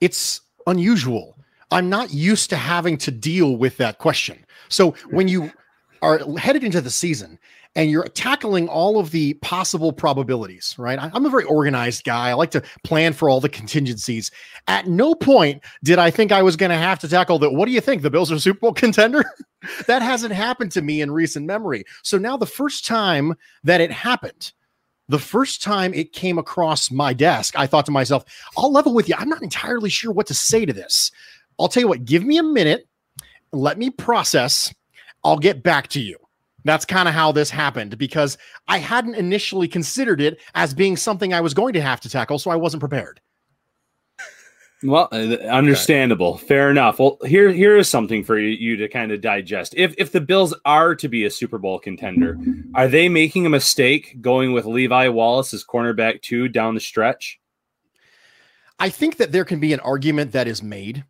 It's unusual. I'm not used to having to deal with that question. So when you are headed into the season and you're tackling all of the possible probabilities, right? I'm a very organized guy. I like to plan for all the contingencies. At no point did I think I was going to have to tackle that. What do you think? The Bills are Super Bowl contender? that hasn't happened to me in recent memory. So now the first time that it happened, the first time it came across my desk, I thought to myself, I'll level with you. I'm not entirely sure what to say to this. I'll tell you what, give me a minute. Let me process. I'll get back to you. That's kind of how this happened because I hadn't initially considered it as being something I was going to have to tackle, so I wasn't prepared. Well, uh, understandable. Fair enough. Well, here here is something for you, you to kind of digest. If if the Bills are to be a Super Bowl contender, are they making a mistake going with Levi Wallace as cornerback two down the stretch? I think that there can be an argument that is made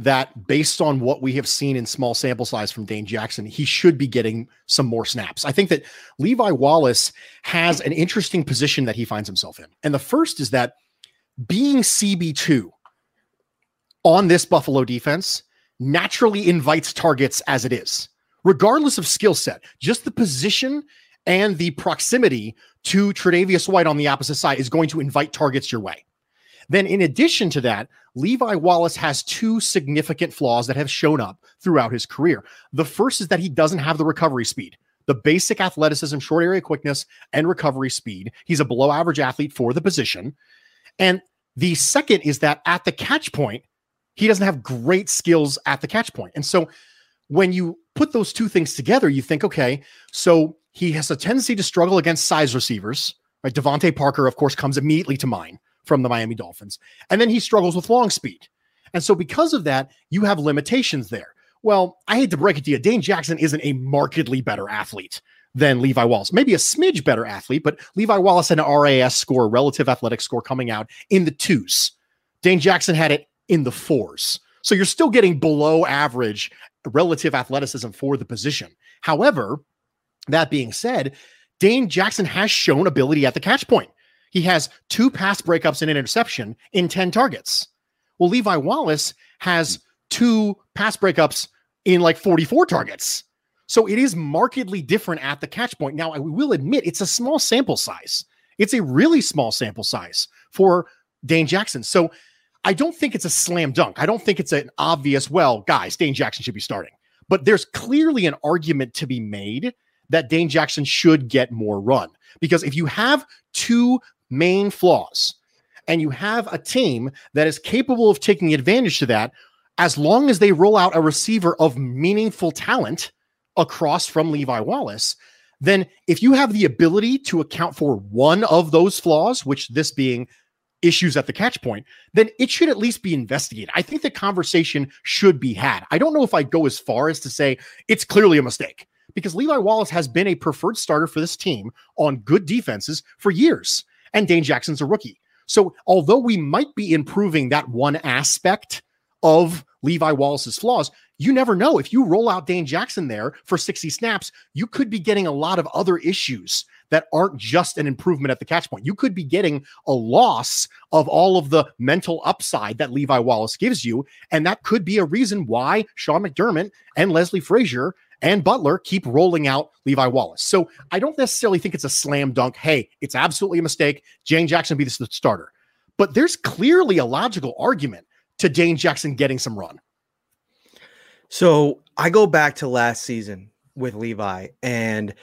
that based on what we have seen in small sample size from Dane Jackson, he should be getting some more snaps. I think that Levi Wallace has an interesting position that he finds himself in. And the first is that being CB2 on this Buffalo defense naturally invites targets as it is, regardless of skill set, just the position and the proximity to Tre'Davious White on the opposite side is going to invite targets your way. Then, in addition to that, Levi Wallace has two significant flaws that have shown up throughout his career. The first is that he doesn't have the recovery speed, the basic athleticism, short area quickness, and recovery speed. He's a below average athlete for the position. And the second is that at the catch point, he doesn't have great skills at the catch point. And so when you put those two things together, you think, okay, so he has a tendency to struggle against size receivers. Right, DeVante Parker, of course, comes immediately to mind from the Miami Dolphins, and then he struggles with long speed. And so, because of that, you have limitations there. Well, I hate to break it to you, Dane Jackson isn't a markedly better athlete than Levi Wallace. Maybe a smidge better athlete, but Levi Wallace had an RAS score, relative athletic score coming out in the twos. Dane Jackson had it in the fours. So you're still getting below average relative athleticism for the position. However, that being said, Dane Jackson has shown ability at the catch point. He has two pass breakups and an interception in 10 targets. Well, Levi Wallace has hmm. two pass breakups in like 44 targets. So it is markedly different at the catch point. Now, I will admit it's a small sample size. It's a really small sample size for Dane Jackson. So I don't think it's a slam dunk. I don't think it's an obvious, well, guys, Dane Jackson should be starting. But there's clearly an argument to be made that Dane Jackson should get more run. Because if you have two main flaws and you have a team that is capable of taking advantage to that, as long as they roll out a receiver of meaningful talent across from Levi Wallace, then if you have the ability to account for one of those flaws, which this being issues at the catch point, then it should at least be investigated. I think the conversation should be had. I don't know if I go as far as to say it's clearly a mistake because Levi Wallace has been a preferred starter for this team on good defenses for years, and Dane Jackson's a rookie. So, although we might be improving that one aspect of Levi Wallace's flaws, you never know. If you roll out Dane Jackson there for 60 snaps, you could be getting a lot of other issues that aren't just an improvement at the catch point. You could be getting a loss of all of the mental upside that Levi Wallace gives you. And that could be a reason why Sean McDermott and Leslie Frazier and Butler keep rolling out Levi Wallace. So I don't necessarily think it's a slam dunk. Hey, it's absolutely a mistake. Jane Jackson be the starter. But there's clearly a logical argument to Dane Jackson getting some run. So I go back to last season with Levi, and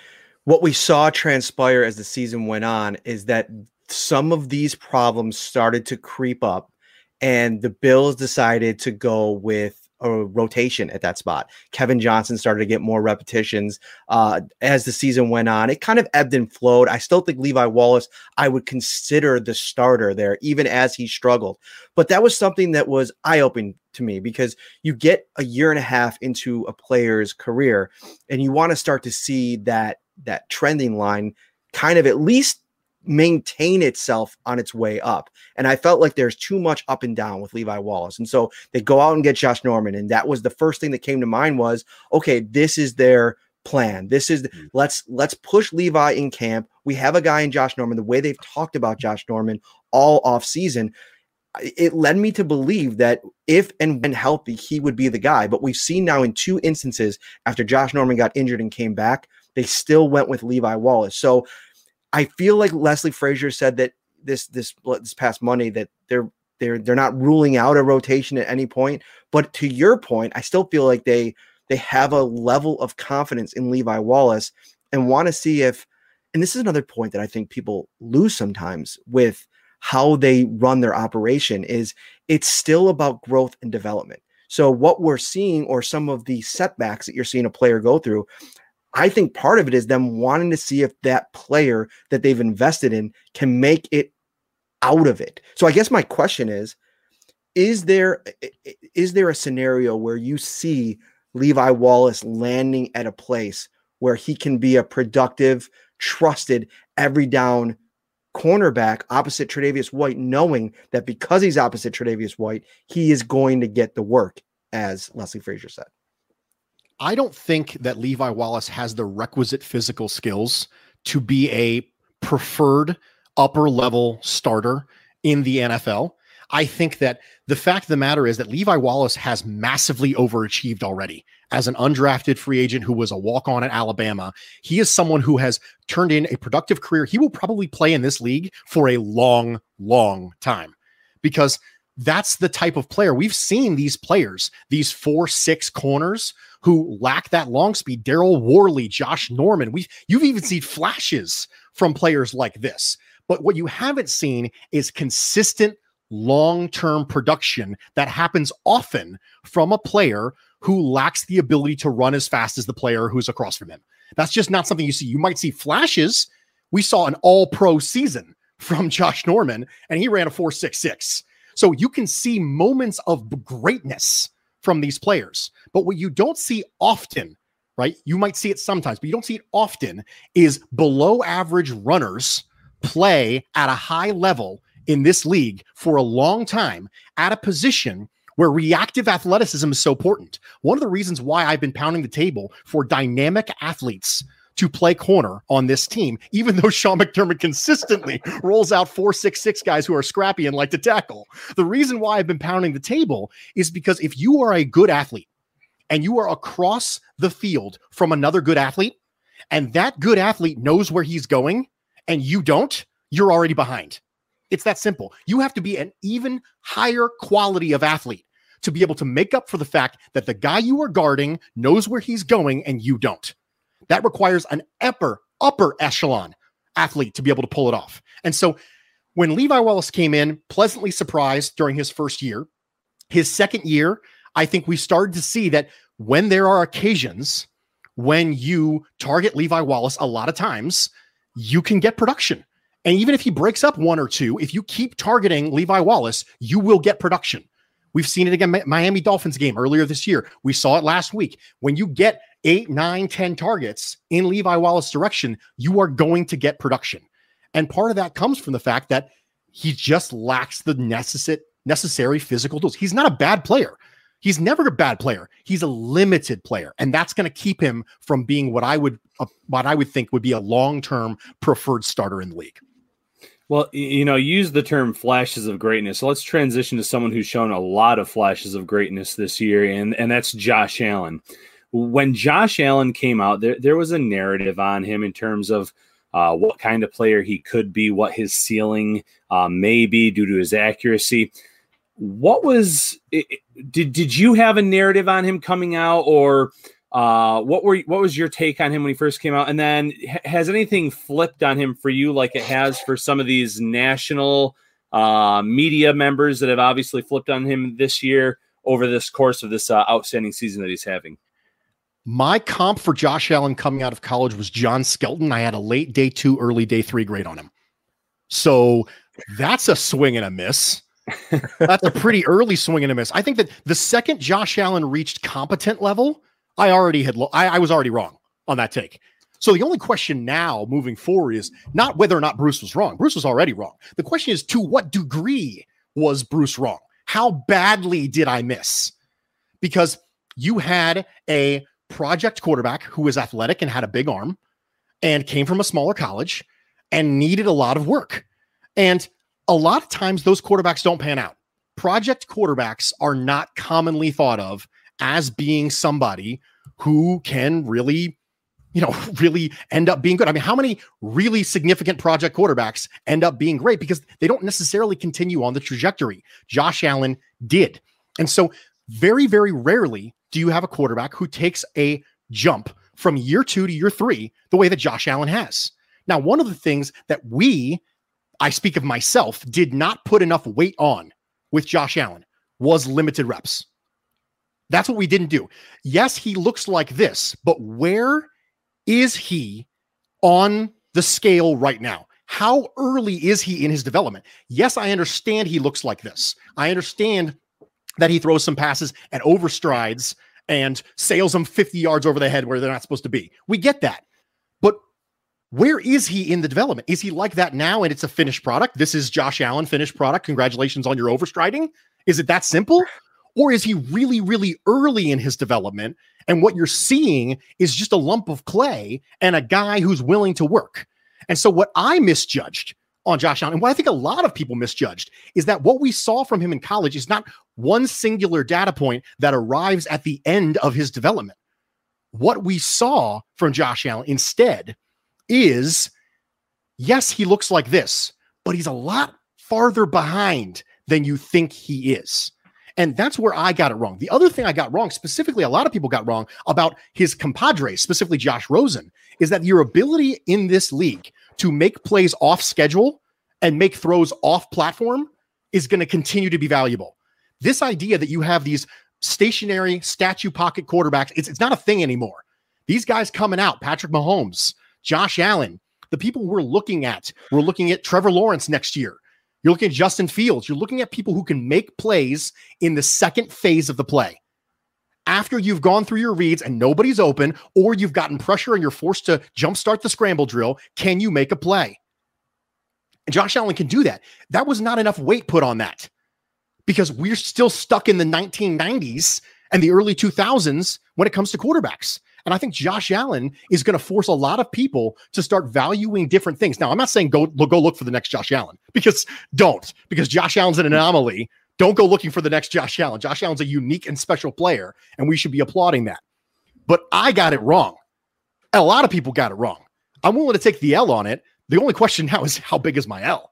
what we saw transpire as the season went on is that some of these problems started to creep up, and the Bills decided to go with a rotation at that spot. Kevin Johnson started to get more repetitions uh, as the season went on. It kind of ebbed and flowed. I still think Levi Wallace, I would consider the starter there, even as he struggled. But that was something that was eye opening to me because you get a year and a half into a player's career and you want to start to see that that trending line kind of at least maintain itself on its way up. And I felt like there's too much up and down with Levi Wallace. And so they go out and get Josh Norman. And that was the first thing that came to mind was, okay, this is their plan. This is mm-hmm. let's let's push Levi in camp. We have a guy in Josh Norman. The way they've talked about Josh Norman all off season, it led me to believe that if and when healthy, he would be the guy. But we've seen now in two instances after Josh Norman got injured and came back, they still went with Levi Wallace. So I feel like Leslie Frazier said that this this this past Monday that they're they're they're not ruling out a rotation at any point. But to your point, I still feel like they they have a level of confidence in Levi Wallace and want to see if and this is another point that I think people lose sometimes with how they run their operation is it's still about growth and development. So what we're seeing or some of the setbacks that you're seeing a player go through, I think part of it is them wanting to see if that player that they've invested in can make it out of it. So I guess my question is is there is there a scenario where you see Levi Wallace landing at a place where he can be a productive, trusted every down cornerback opposite Tre'Davious White, knowing that because he's opposite Tre'Davious White, he is going to get the work, as Leslie Frazier said. I don't think that Levi Wallace has the requisite physical skills to be a preferred upper level starter in the NFL. I think that the fact of the matter is that Levi Wallace has massively overachieved already as an undrafted free agent who was a walk on at Alabama. He is someone who has turned in a productive career. He will probably play in this league for a long, long time because that's the type of player we've seen these players, these four, six corners who lack that long speed. Daryl Worley, Josh Norman. We you've even seen flashes from players like this. But what you haven't seen is consistent long-term production that happens often from a player who lacks the ability to run as fast as the player who's across from him. That's just not something you see. You might see flashes. We saw an all pro season from Josh Norman, and he ran a 4.66. So you can see moments of greatness from these players. But what you don't see often, right? You might see it sometimes, but you don't see it often, is below average runners play at a high level in this league for a long time at a position where reactive athleticism is so important. One of the reasons why I've been pounding the table for dynamic athletes to play corner on this team, even though Sean McDermott consistently rolls out four, six, six guys who are scrappy and like to tackle. The reason why I've been pounding the table is because if you are a good athlete and you are across the field from another good athlete, and that good athlete knows where he's going, and you don't, you're already behind. It's that simple. You have to be an even higher quality of athlete to be able to make up for the fact that the guy you are guarding knows where he's going and you don't. That requires an upper, upper echelon athlete to be able to pull it off. And so when Levi Wallace came in, pleasantly surprised during his first year, his second year, I think we started to see that when there are occasions when you target Levi Wallace a lot of times, you can get production. And even if he breaks up one or two, if you keep targeting Levi Wallace, you will get production. We've seen it again, Miami Dolphins game earlier this year. We saw it last week. When you get eight, nine, ten targets in Levi Wallace direction, you are going to get production. And part of that comes from the fact that he just lacks the necessary necessary physical tools. He's not a bad player. He's never a bad player. He's a limited player, and that's going to keep him from being what I would uh, what I would think would be a long term preferred starter in the league. Well, you know, use the term flashes of greatness. So let's transition to someone who's shown a lot of flashes of greatness this year, and, and that's Josh Allen. When Josh Allen came out, there, there was a narrative on him in terms of uh, what kind of player he could be, what his ceiling uh, may be due to his accuracy. What was did did you have a narrative on him coming out, or uh, what were what was your take on him when he first came out? And then has anything flipped on him for you, like it has for some of these national uh, media members that have obviously flipped on him this year over this course of this uh, outstanding season that he's having? My comp for Josh Allen coming out of college was John Skelton. I had a late day two, early day three grade on him. So that's a swing and a miss. that's a pretty early swing and a miss. I think that the second Josh Allen reached competent level, I already had, lo- I, I was already wrong on that take. So the only question now moving forward is not whether or not Bruce was wrong. Bruce was already wrong. The question is to what degree was Bruce wrong? How badly did I miss? Because you had a project quarterback who was athletic and had a big arm and came from a smaller college and needed a lot of work. And a lot of times those quarterbacks don't pan out. Project quarterbacks are not commonly thought of as being somebody who can really, you know, really end up being good. I mean, how many really significant project quarterbacks end up being great because they don't necessarily continue on the trajectory? Josh Allen did. And so, very, very rarely do you have a quarterback who takes a jump from year two to year three the way that Josh Allen has. Now, one of the things that we, I speak of myself, did not put enough weight on with Josh Allen was limited reps. That's what we didn't do. Yes, he looks like this, but where is he on the scale right now? How early is he in his development? Yes, I understand he looks like this. I understand that he throws some passes and overstrides and sails them 50 yards over the head where they're not supposed to be. We get that. But where is he in the development? Is he like that now and it's a finished product? This is Josh Allen finished product. Congratulations on your overstriding. Is it that simple? Or is he really, really early in his development? And what you're seeing is just a lump of clay and a guy who's willing to work. And so, what I misjudged on Josh Allen, and what I think a lot of people misjudged, is that what we saw from him in college is not one singular data point that arrives at the end of his development. What we saw from Josh Allen instead is yes, he looks like this, but he's a lot farther behind than you think he is. And that's where I got it wrong. The other thing I got wrong, specifically, a lot of people got wrong about his compadres, specifically Josh Rosen, is that your ability in this league to make plays off schedule and make throws off platform is going to continue to be valuable. This idea that you have these stationary statue pocket quarterbacks, it's, it's not a thing anymore. These guys coming out, Patrick Mahomes, Josh Allen, the people we're looking at, we're looking at Trevor Lawrence next year. You're looking at Justin Fields. You're looking at people who can make plays in the second phase of the play. After you've gone through your reads and nobody's open, or you've gotten pressure and you're forced to jumpstart the scramble drill, can you make a play? And Josh Allen can do that. That was not enough weight put on that because we're still stuck in the 1990s and the early 2000s when it comes to quarterbacks. And I think Josh Allen is going to force a lot of people to start valuing different things. Now, I'm not saying go go look for the next Josh Allen because don't because Josh Allen's an anomaly. Don't go looking for the next Josh Allen. Josh Allen's a unique and special player, and we should be applauding that. But I got it wrong. A lot of people got it wrong. I'm willing to take the L on it. The only question now is how big is my L?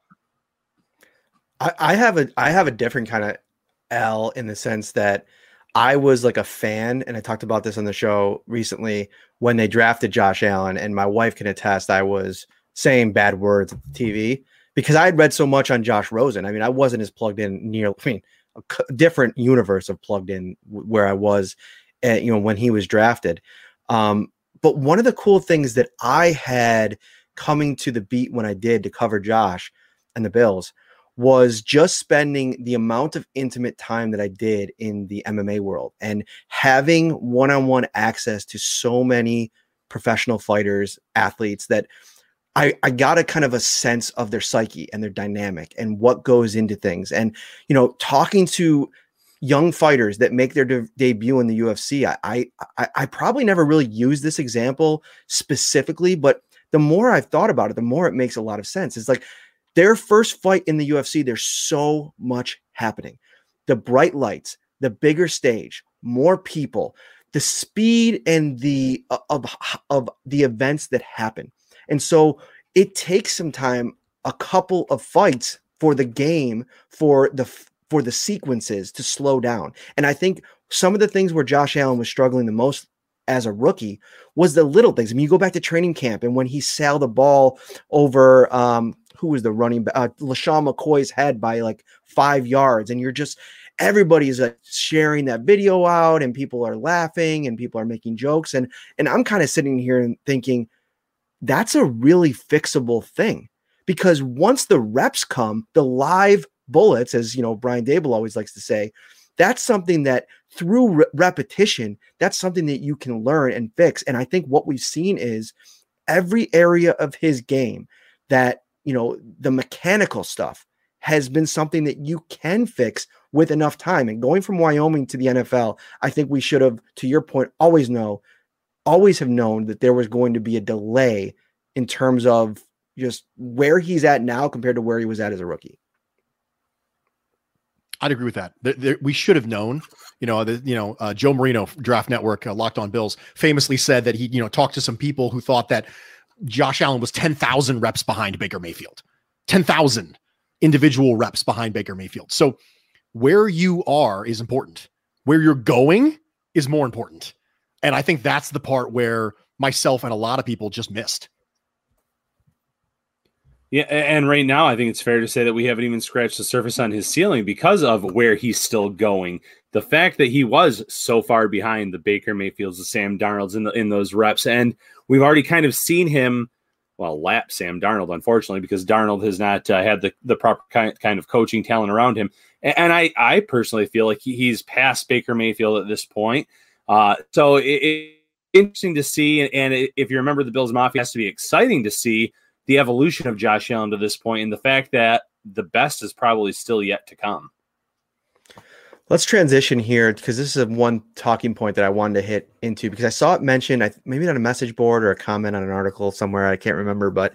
I, have a I have a different kind of L in the sense that I was like a fan, and I talked about this on the show recently when they drafted Josh Allen, and my wife can attest I was saying bad words at the TV because I had read so much on Josh Rosen. I mean, I wasn't as plugged in near, I mean, a different universe of plugged in where I was, at, you know, when he was drafted. Um, but one of the cool things that I had coming to the beat when I did to cover Josh and the Bills was just spending the amount of intimate time that I did in the MMA world and having one on one access to so many professional fighters, athletes that I, I got a kind of a sense of their psyche and their dynamic and what goes into things. And, you know, talking to young fighters that make their de- debut in the UFC, I, I, I probably never really used this example specifically, but the more I've thought about it, the more it makes a lot of sense. It's like their first fight in the UFC, there's so much happening. The bright lights, the bigger stage, more people, the speed and the uh, of of the events that happen. And so it takes some time, a couple of fights for the game for the for the sequences to slow down. And I think some of the things where Josh Allen was struggling the most as a rookie was the little things. I mean, you go back to training camp and when he sailed the ball over um, who was the running back, uh, LeSean McCoy's head by like five yards. And you're just, everybody's like sharing that video out and people are laughing and people are making jokes. And, and I'm kind of sitting here and thinking, that's a really fixable thing because once the reps come, the live bullets, as you know, Brian Daboll always likes to say, that's something that through re- repetition, that's something that you can learn and fix. And I think what we've seen is every area of his game that you know, the mechanical stuff has been something that you can fix with enough time. And going from Wyoming to the NFL, I think we should have, to your point, always know, always have known that there was going to be a delay in terms of just where he's at now compared to where he was at as a rookie. I'd agree with that. There, there, we should have known. You know, the, you know, uh, Joe Marino, Draft Network, uh, Locked On Bills, famously said that he, you know, talked to some people who thought that Josh Allen was 10,000 reps behind Baker Mayfield, 10,000 individual reps behind Baker Mayfield. So where you are is important. Where you're going is more important. And I think that's the part where myself and a lot of people just missed. Yeah, and right now I think it's fair to say that we haven't even scratched the surface on his ceiling because of where he's still going. The fact that he was so far behind the Baker Mayfields, the Sam Darnolds in the, in those reps, and we've already kind of seen him, well, lap Sam Darnold, unfortunately, because Darnold has not uh, had the, the proper kind, kind of coaching talent around him. And, and I, I personally feel like he, he's past Baker Mayfield at this point. Uh, so it, it, interesting to see. And, and if you remember the Bills Mafia, has to be exciting to see the evolution of Josh Allen to this point and the fact that the best is probably still yet to come. Let's transition here because this is one talking point that I wanted to hit into because I saw it mentioned, maybe on a message board or a comment on an article somewhere. I can't remember, but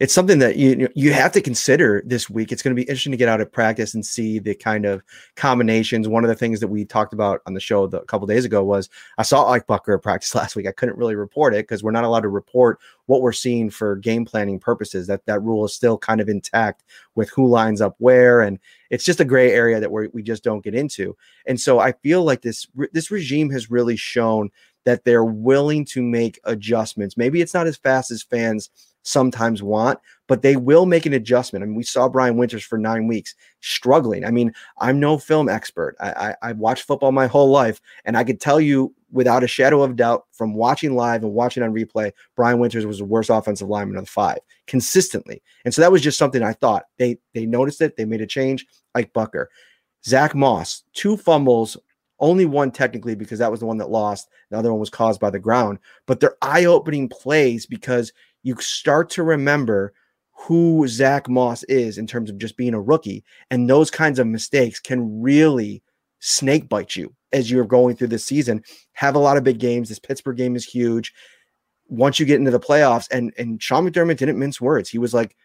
it's something that you you have to consider this week. It's going to be interesting to get out of practice and see the kind of combinations. One of the things that we talked about on the show the, a couple days ago was I saw Ike Boettger at practice last week. I couldn't really report it because we're not allowed to report what we're seeing for game planning purposes. That that rule is still kind of intact with who lines up where, and it's just a gray area that we we just don't get into. And so I feel like this this regime has really shown that they're willing to make adjustments. Maybe it's not as fast as fans sometimes want, but they will make an adjustment. I mean, we saw Brian Winters for nine weeks struggling. I mean, I'm no film expert. I, I, I watched football my whole life, and I could tell you without a shadow of doubt from watching live and watching on replay, Brian Winters was the worst offensive lineman of the five consistently. And so that was just something I thought they they noticed it, they made a change. Ike Boettger, Zack Moss, two fumbles, only one technically because that was the one that lost. The other one was caused by the ground. But they're eye-opening plays because you start to remember who Zack Moss is in terms of just being a rookie. And those kinds of mistakes can really snake bite you as you're going through this season. Have a lot of big games. This Pittsburgh game is huge. Once you get into the playoffs, and and Sean McDermott didn't mince words. He was like,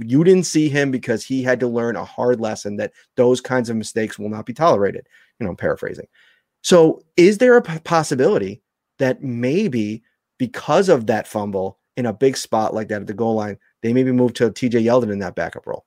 you didn't see him because he had to learn a hard lesson that those kinds of mistakes will not be tolerated. You know, I'm paraphrasing. So, is there a possibility that maybe because of that fumble in a big spot like that at the goal line, they maybe move to TJ Yeldon in that backup role?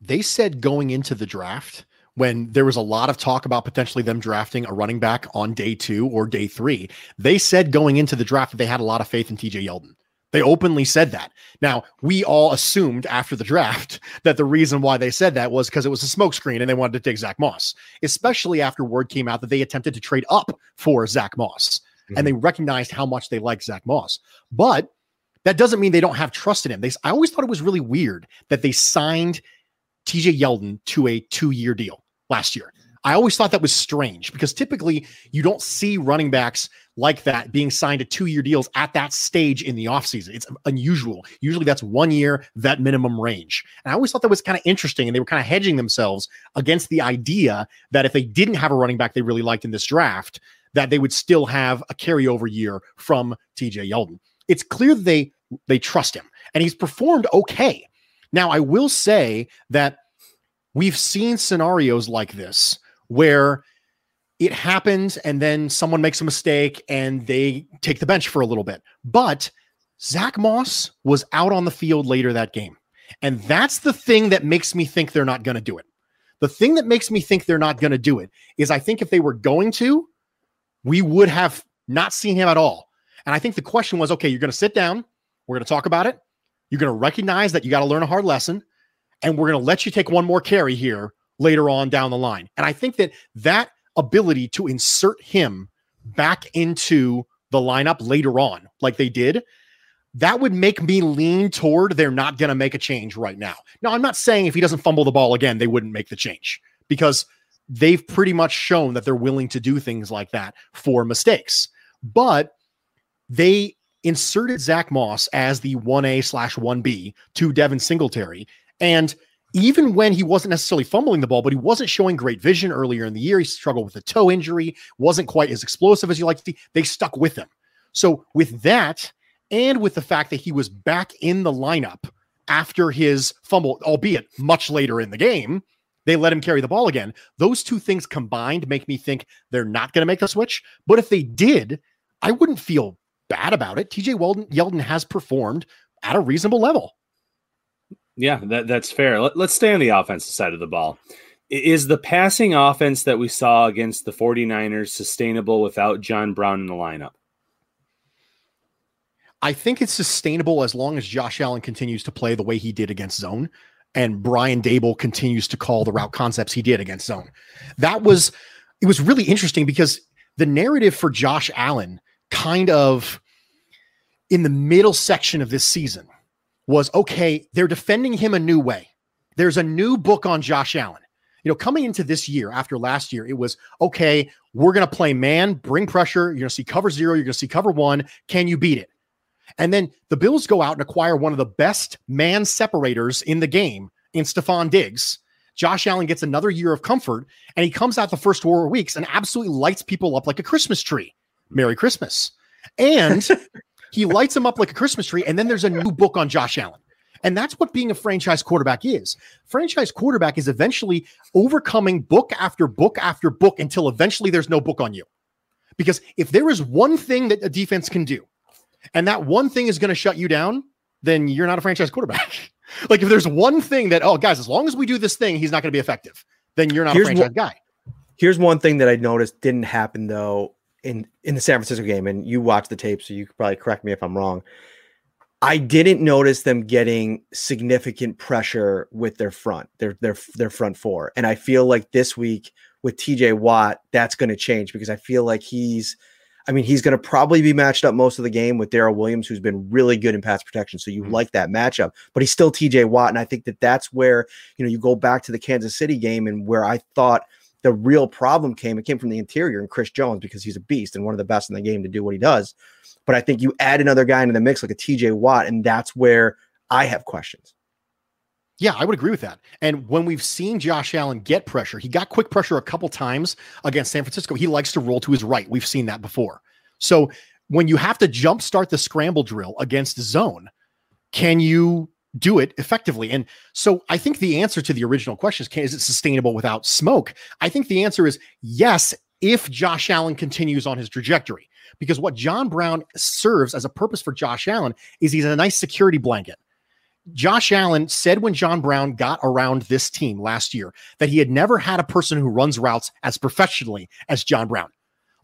They said going into the draft when there was a lot of talk about potentially them drafting a running back on day two or day three, they said going into the draft that they had a lot of faith in TJ Yeldon. They openly said that. Now, we all assumed after the draft that the reason why they said that was because it was a smokescreen and they wanted to take Zack Moss, especially after word came out that they attempted to trade up for Zack Moss mm-hmm. and they recognized how much they like Zack Moss. But that doesn't mean they don't have trust in him. They, I always thought it was really weird that they signed TJ Yeldon to a two year deal last year. I always thought that was strange because typically you don't see running backs like that being signed to two year deals at that stage in the offseason. It's unusual. Usually that's one year, that minimum range. And I always thought that was kind of interesting. And they were kind of hedging themselves against the idea that if they didn't have a running back they really liked in this draft, that they would still have a carryover year from TJ Yeldon. It's clear they they trust him and he's performed okay. Now, I will say that we've seen scenarios like this where it happens and then someone makes a mistake and they take the bench for a little bit. But Zack Moss was out on the field later that game. And that's the thing that makes me think they're not going to do it. The thing that makes me think they're not going to do it is I think if they were going to, we would have not seen him at all. And I think the question was okay, you're going to sit down, we're going to talk about it. You're going to recognize that you got to learn a hard lesson, and we're going to let you take one more carry here later on down the line. And I think that that ability to insert him back into the lineup later on, like they did, that would make me lean toward they're not going to make a change right now. Now, I'm not saying if he doesn't fumble the ball again, they wouldn't make the change because they've pretty much shown that they're willing to do things like that for mistakes. But they inserted Zack Moss as the 1A slash 1B to Devin Singletary. And even when he wasn't necessarily fumbling the ball, but he wasn't showing great vision earlier in the year, he struggled with a toe injury, wasn't quite as explosive as you like to see. They stuck with him. So, with that, and with the fact that he was back in the lineup after his fumble, albeit much later in the game, they let him carry the ball again. Those two things combined make me think they're not going to make the switch. But if they did, I wouldn't feel bad about it. TJ Weldon, Yeldon has performed at a reasonable level. Yeah, that, that's fair. Let, let's stay on the offensive side of the ball. Is the passing offense that we saw against the 49ers sustainable without John Brown in the lineup? I think it's sustainable as long as Josh Allen continues to play the way he did against zone and Brian Daboll continues to call the route concepts he did against zone. That was it was really interesting because the narrative for Josh Allen kind of in the middle section of this season was okay, they're defending him a new way. There's a new book on Josh Allen. You know, coming into this year after last year, it was okay, we're going to play man, bring pressure. You're going to see cover zero, you're going to see cover one. Can you beat it? And then the Bills go out and acquire one of the best man separators in the game in Stefon Diggs. Josh Allen gets another year of comfort and he comes out the first four weeks and absolutely lights people up like a Christmas tree. Merry Christmas. And he lights them up like a Christmas tree. And then there's a new book on Josh Allen. And that's what being a franchise quarterback is. Franchise quarterback is eventually overcoming book after book after book until eventually there's no book on you. Because if there is one thing that a defense can do, and that one thing is going to shut you down, then you're not a franchise quarterback. like if there's one thing that, oh, guys, as long as we do this thing, he's not going to be effective, then you're not here's a franchise one, guy. Here's one thing that I noticed didn't happen though in in the San Francisco game, and you watch the tape, so you could probably correct me if I'm wrong. I didn't notice them getting significant pressure with their front, their their their front four. And I feel like this week with TJ Watt, that's going to change because I feel like he's I mean, he's going to probably be matched up most of the game with Daryl Williams, who's been really good in pass protection. So you mm-hmm. like that matchup, but he's still TJ Watt. And I think that that's where, you know, you go back to the Kansas City game and where I thought the real problem came, it came from the interior and Chris Jones because he's a beast and one of the best in the game to do what he does. But I think you add another guy into the mix like a TJ Watt, and that's where I have questions. Yeah, I would agree with that. And when we've seen Josh Allen get pressure, he got quick pressure a couple times against San Francisco. He likes to roll to his right. We've seen that before. So when you have to jump start the scramble drill against zone, can you do it effectively? And so I think the answer to the original question is can, is it sustainable without smoke? I think the answer is yes, if Josh Allen continues on his trajectory. Because what John Brown serves as a purpose for Josh Allen is he's a nice security blanket Josh Allen said when John Brown got around this team last year that he had never had a person who runs routes as professionally as John Brown.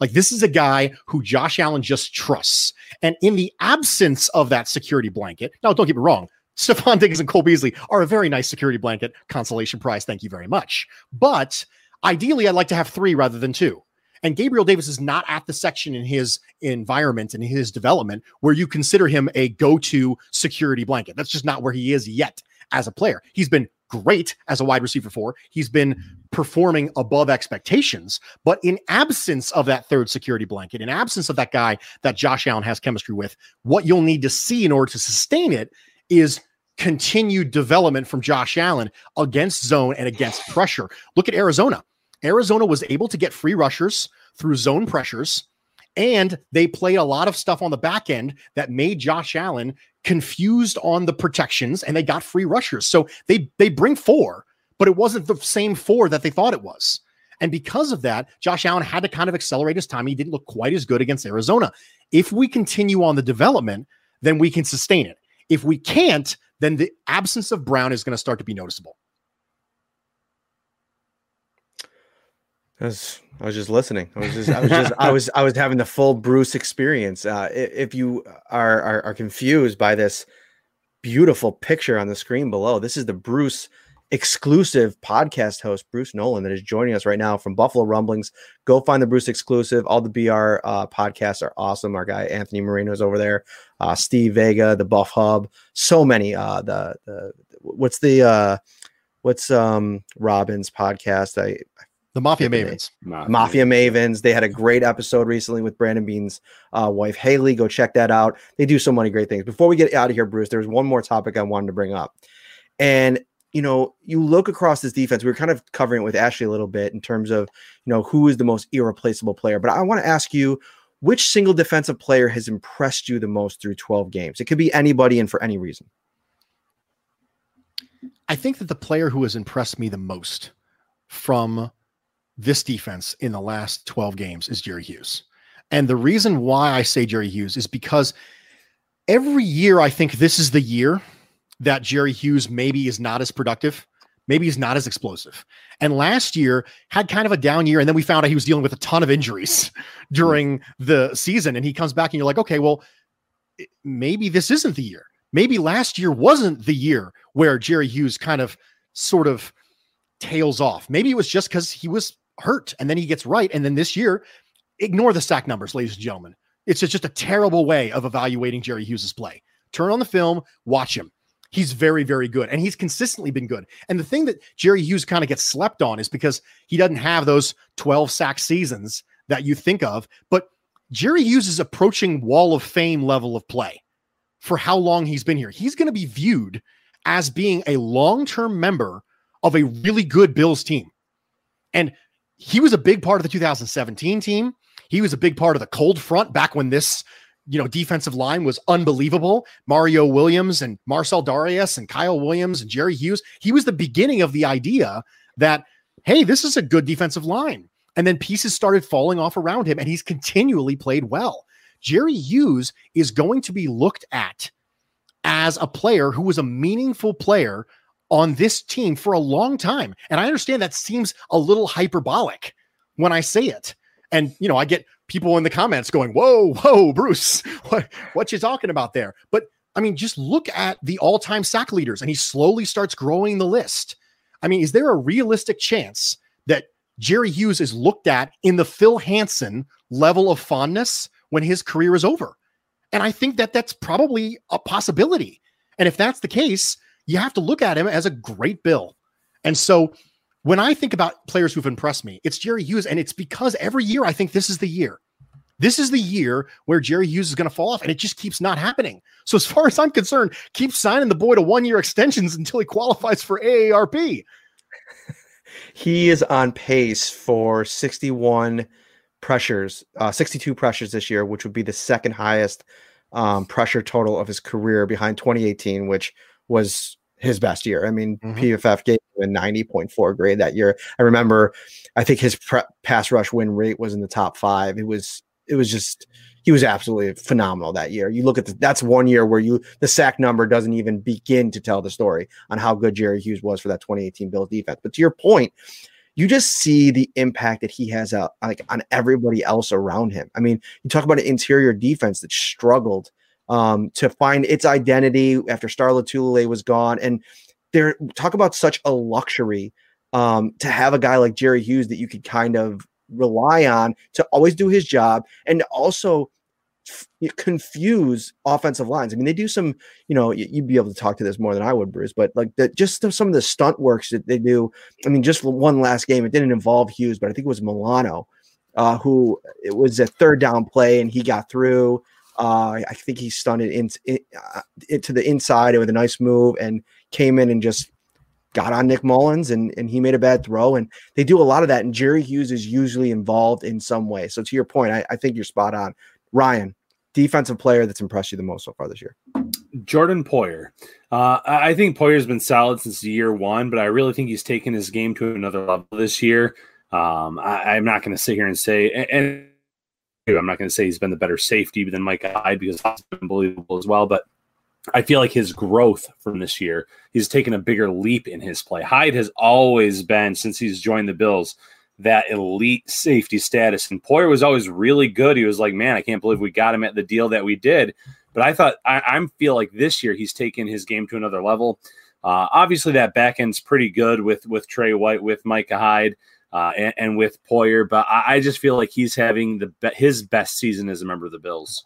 Like this is a guy who Josh Allen just trusts. And in the absence of that security blanket, now don't get me wrong, Stefon Diggs and Cole Beasley are a very nice security blanket consolation prize. Thank you very much. But ideally, I'd like to have three rather than two. And Gabriel Davis is not at the section in his environment and his development where you consider him a go to security blanket. That's just not where he is yet as a player. He's been great as a wide receiver four. He's been performing above expectations, but in absence of that third security blanket, in absence of that guy that Josh Allen has chemistry with, what you'll need to see in order to sustain it is continued development from Josh Allen against zone and against pressure. Look at Arizona. Arizona was able to get free rushers through zone pressures, and they played a lot of stuff on the back end that made Josh Allen confused on the protections, and they got free rushers. So they they bring four, but it wasn't the same four that they thought it was. And because of that, Josh Allen had to kind of accelerate his time. He didn't look quite as good against Arizona. If we continue on the development, then we can sustain it. If we can't, then the absence of Brown is going to start to be noticeable. I was, just listening. I was just, I was just, I was, I was having the full Bruce experience. Uh, if you are, are, are confused by this beautiful picture on the screen below, this is the Bruce exclusive podcast host, Bruce Nolan, that is joining us right now from Buffalo Rumblings. Go find the Bruce exclusive. All the BR uh, podcasts are awesome. Our guy Anthony Marino is over there. Uh, Steve Vega, the Buff Hub, so many. Uh, the the what's the uh, what's um Robin's podcast? I, I the Mafia Mavens. Mafia. Mafia Mavens. They had a great episode recently with Brandon Beane's uh, wife, Haley. Go check that out. They do so many great things. Before we get out of here, Bruce, there's one more topic I wanted to bring up. And, you know, you look across this defense, we were kind of covering it with Ashley a little bit in terms of, you know, who is the most irreplaceable player. But I want to ask you, which single defensive player has impressed you the most through 12 games? It could be anybody and for any reason. I think that the player who has impressed me the most from this defense in the last 12 games is Jerry Hughes. And the reason why I say Jerry Hughes is because every year I think this is the year that Jerry Hughes maybe is not as productive. Maybe he's not as explosive. And last year had kind of a down year. And then we found out he was dealing with a ton of injuries during the season. And he comes back and you're like, okay, well, maybe this isn't the year. Maybe last year wasn't the year where Jerry Hughes kind of sort of tails off. Maybe it was just because he was hurt and then he gets right. And then this year, ignore the sack numbers, ladies and gentlemen. It's just a terrible way of evaluating Jerry Hughes's play. Turn on the film, watch him. He's very, very good. And he's consistently been good. And the thing that Jerry Hughes kind of gets slept on is because he doesn't have those 12 sack seasons that you think of. But Jerry Hughes is approaching wall of fame level of play for how long he's been here. He's going to be viewed as being a long term member of a really good Bills team. And he was a big part of the 2017 team. He was a big part of the cold front back when this, you know, defensive line was unbelievable. Mario Williams and Marcell Dareus and Kyle Williams and Jerry Hughes. He was the beginning of the idea that, hey, this is a good defensive line. And then pieces started falling off around him, and he's continually played well. Jerry Hughes is going to be looked at as a player who was a meaningful player on this team for a long time. And I understand that seems a little hyperbolic when I say it. And, you know, I get people in the comments going, whoa, whoa, Bruce, what, what you talking about there? But I mean, just look at the all time sack leaders and he slowly starts growing the list. I mean, is there a realistic chance that Jerry Hughes is looked at in the Phil Hansen level of fondness when his career is over? And I think that that's probably a possibility. And if that's the case, you have to look at him as a great bill. And so when I think about players who've impressed me, it's Jerry Hughes. And it's because every year I think this is the year. This is the year where Jerry Hughes is going to fall off, and it just keeps not happening. So, as far as I'm concerned, keep signing the boy to one year extensions until he qualifies for AARP. he is on pace for 61 pressures, uh, 62 pressures this year, which would be the second highest um, pressure total of his career behind 2018, which was his best year. I mean, mm-hmm. PFF gave him a 90.4 grade that year. I remember, I think his pre- pass rush win rate was in the top five. It was it was just he was absolutely phenomenal that year. You look at the, that's one year where you the sack number doesn't even begin to tell the story on how good Jerry Hughes was for that 2018 Bills defense. But to your point, you just see the impact that he has uh, like on everybody else around him. I mean, you talk about an interior defense that struggled um, to find its identity after Star Lotulelei was gone, and there talk about such a luxury um, to have a guy like Jerry Hughes that you could kind of rely on to always do his job and also f- confuse offensive lines. I mean, they do some, you know, you'd be able to talk to this more than I would, Bruce, but like the, just some of the stunt works that they do. I mean, just one last game, it didn't involve Hughes, but I think it was Milano, uh, who it was a third down play and he got through. Uh, I think he stunned it in, in, uh, into the inside with a nice move and came in and just got on Nick Mullens and, and he made a bad throw. And they do a lot of that. And Jerry Hughes is usually involved in some way. So to your point, I, I think you're spot on. Ryan, defensive player that's impressed you the most so far this year? Jordan Poyer. Uh, I think Poyer's been solid since year one, but I really think he's taken his game to another level this year. Um, I, am not going to sit here and say, and, and I'm not going to say he's been the better safety than Micah Hyde because that's been unbelievable as well. But I feel like his growth from this year, he's taken a bigger leap in his play. Hyde has always been, since he's joined the Bills, that elite safety status. And Poyer was always really good. He was like, man, I can't believe we got him at the deal that we did. But I thought I, I feel like this year he's taken his game to another level. Uh, obviously, that back end's pretty good with with Tre White, with Micah Hyde, uh, and, and, with Poyer. But I, I, just feel like he's having the his best season as a member of the Bills.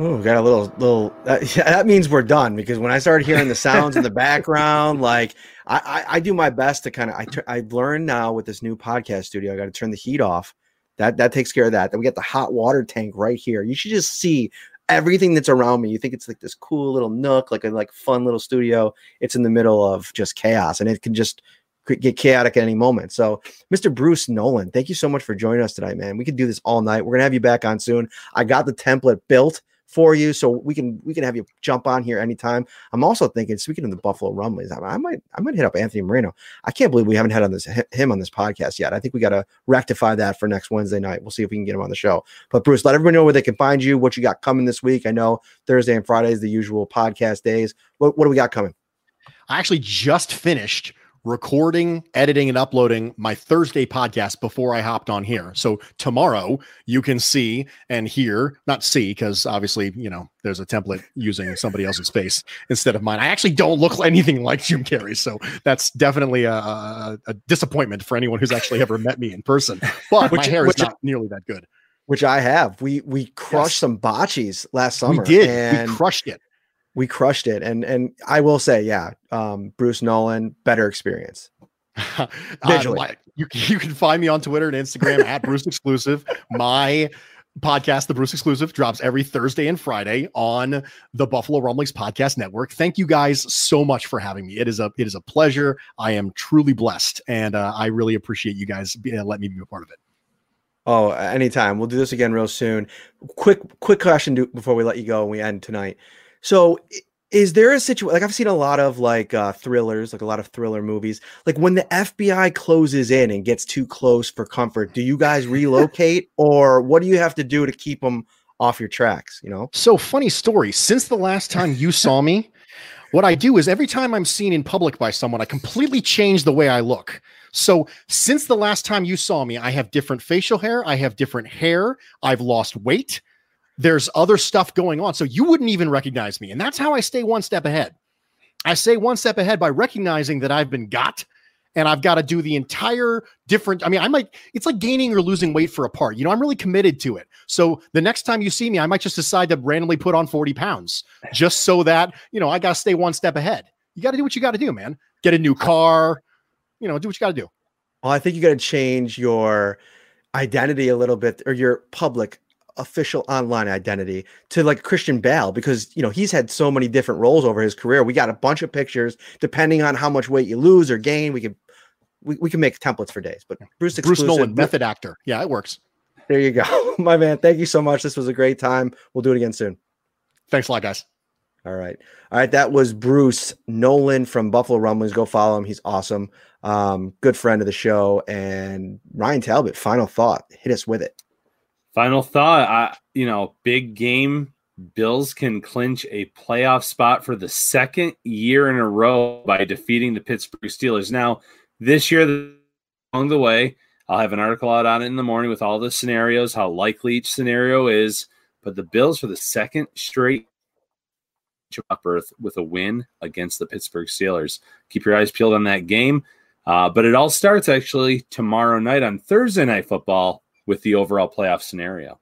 Oh, got a little little. That, yeah, that means we're done because when I started hearing the sounds in the background, like I, I, I do my best to kind of. I I've learned now with this new podcast studio, I got to turn the heat off. That that takes care of that. Then we got the hot water tank right here. You should just see everything that's around me. You think it's like this cool little nook, like a like fun little studio. It's in the middle of just chaos, and it can just get chaotic at any moment. So, Mr. Bruce Nolan, thank you so much for joining us tonight, man. We could do this all night. We're gonna have you back on soon. I got the template built for you. So we can we can have you jump on here anytime. I'm also thinking, speaking of the Buffalo Rumblings, I, I might I might hit up Anthony Moreno. I can't believe we haven't had on this him on this podcast yet. I think we got to rectify that for next Wednesday night. We'll see if we can get him on the show. But Bruce, let everybody know where they can find you, what you got coming this week. I know Thursday and Friday is the usual podcast days. What what do we got coming? I actually just finished recording, editing, and uploading my Thursday podcast before I hopped on here. So tomorrow you can see and hear, not see, because obviously, you know, there's a template using somebody else's face instead of mine. I actually don't look anything like Jim Carrey. So that's definitely a, a, a disappointment for anyone who's actually ever met me in person. But which, my hair is not nearly that good. Which I have. We we crushed yes. some botches last summer. We did. And we crushed it we crushed it. And and I will say, yeah, um, Bruce Nolan, better experience. uh, you, you can find me on Twitter and Instagram at Bruce Exclusive. My podcast, The Bruce Exclusive, drops every Thursday and Friday on the Buffalo Rumblings Podcast Network. Thank you guys so much for having me. It is a it is a pleasure. I am truly blessed, and uh, I really appreciate you guys be, uh, letting me be a part of it. Oh, anytime. We'll do this again real soon. Quick, quick question before we let you go and we end tonight. So is there a situation like I've seen a lot of like uh thrillers, like a lot of thriller movies. Like when the FBI closes in and gets too close for comfort, do you guys relocate or what do you have to do to keep them off your tracks, you know? So funny story. Since the last time you saw me, what I do is every time I'm seen in public by someone, I completely change the way I look. So since the last time you saw me, I have different facial hair, I have different hair, I've lost weight. There's other stuff going on. So you wouldn't even recognize me. And that's how I stay one step ahead. I stay one step ahead by recognizing that I've been got and I've got to do the entire different. I mean, I might, it's like gaining or losing weight for a part. You know, I'm really committed to it. So the next time you see me, I might just decide to randomly put on 40 pounds just so that, you know, I got to stay one step ahead. You got to do what you got to do, man. Get a new car, you know, do what you got to do. Well, I think you got to change your identity a little bit or your public official online identity to like Christian Bale because you know he's had so many different roles over his career. We got a bunch of pictures depending on how much weight you lose or gain. We could we, we can make templates for days. But Bruce Bruce Nolan, method actor. Yeah, it works. There you go, my man. Thank you so much. This was a great time. We'll do it again soon. Thanks a lot, guys. All right. All right. That was Bruce Nolan from Buffalo Rumblings. Go follow him. He's awesome. Um, good friend of the show. And Ryan Talbot, final thought. Hit us with it. Final thought. I, you know, big game. Bills can clinch a playoff spot for the second year in a row by defeating the Pittsburgh Steelers. Now, this year, along the way, I'll have an article out on it in the morning with all the scenarios, how likely each scenario is. But the Bills, for the second straight up Earth with a win against the Pittsburgh Steelers. Keep your eyes peeled on that game. Uh, but it all starts actually tomorrow night on Thursday Night Football with the overall playoff scenario.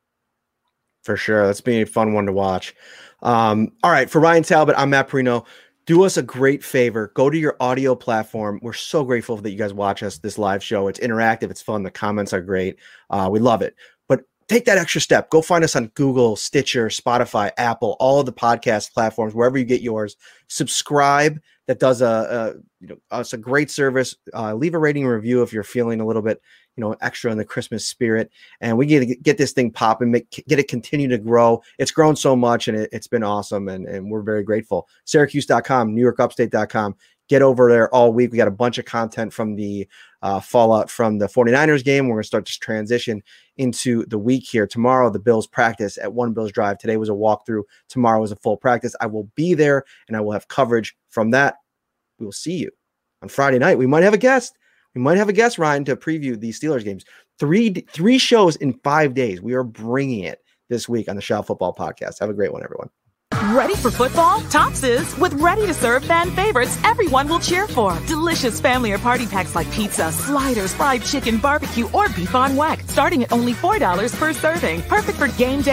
For sure. That's being a fun one to watch. Um, all right. For Ryan Talbot, I'm Matt Parrino. Do us a great favor. Go to your audio platform. We're so grateful that you guys watch us this live show. It's interactive. It's fun. The comments are great. Uh, we love it take that extra step. Go find us on Google, Stitcher, Spotify, Apple, all of the podcast platforms, wherever you get yours. Subscribe. That does a, a you know us a great service. Uh, leave a rating review if you're feeling a little bit you know extra in the Christmas spirit, and we get to get this thing popping, make get it continue to grow. It's grown so much, and it, has been awesome, and and we're very grateful. Syracuse.com, NewYorkUpstate.com get over there all week. We got a bunch of content from the uh, fallout from the 49ers game. We're going to start to transition into the week here. Tomorrow, the Bills practice at One Bills Drive. Today was a walkthrough. Tomorrow is a full practice. I will be there and I will have coverage from that. We will see you on Friday night. We might have a guest. We might have a guest, Ryan, to preview the Steelers games. Three three shows in five days. We are bringing it this week on the Shout Football Podcast. Have a great one, everyone. Ready for football? Tops is with ready to serve fan favorites everyone will cheer for. Delicious family or party packs like pizza, sliders, fried chicken, barbecue, or beef on weck, starting at only $4 per serving. Perfect for game day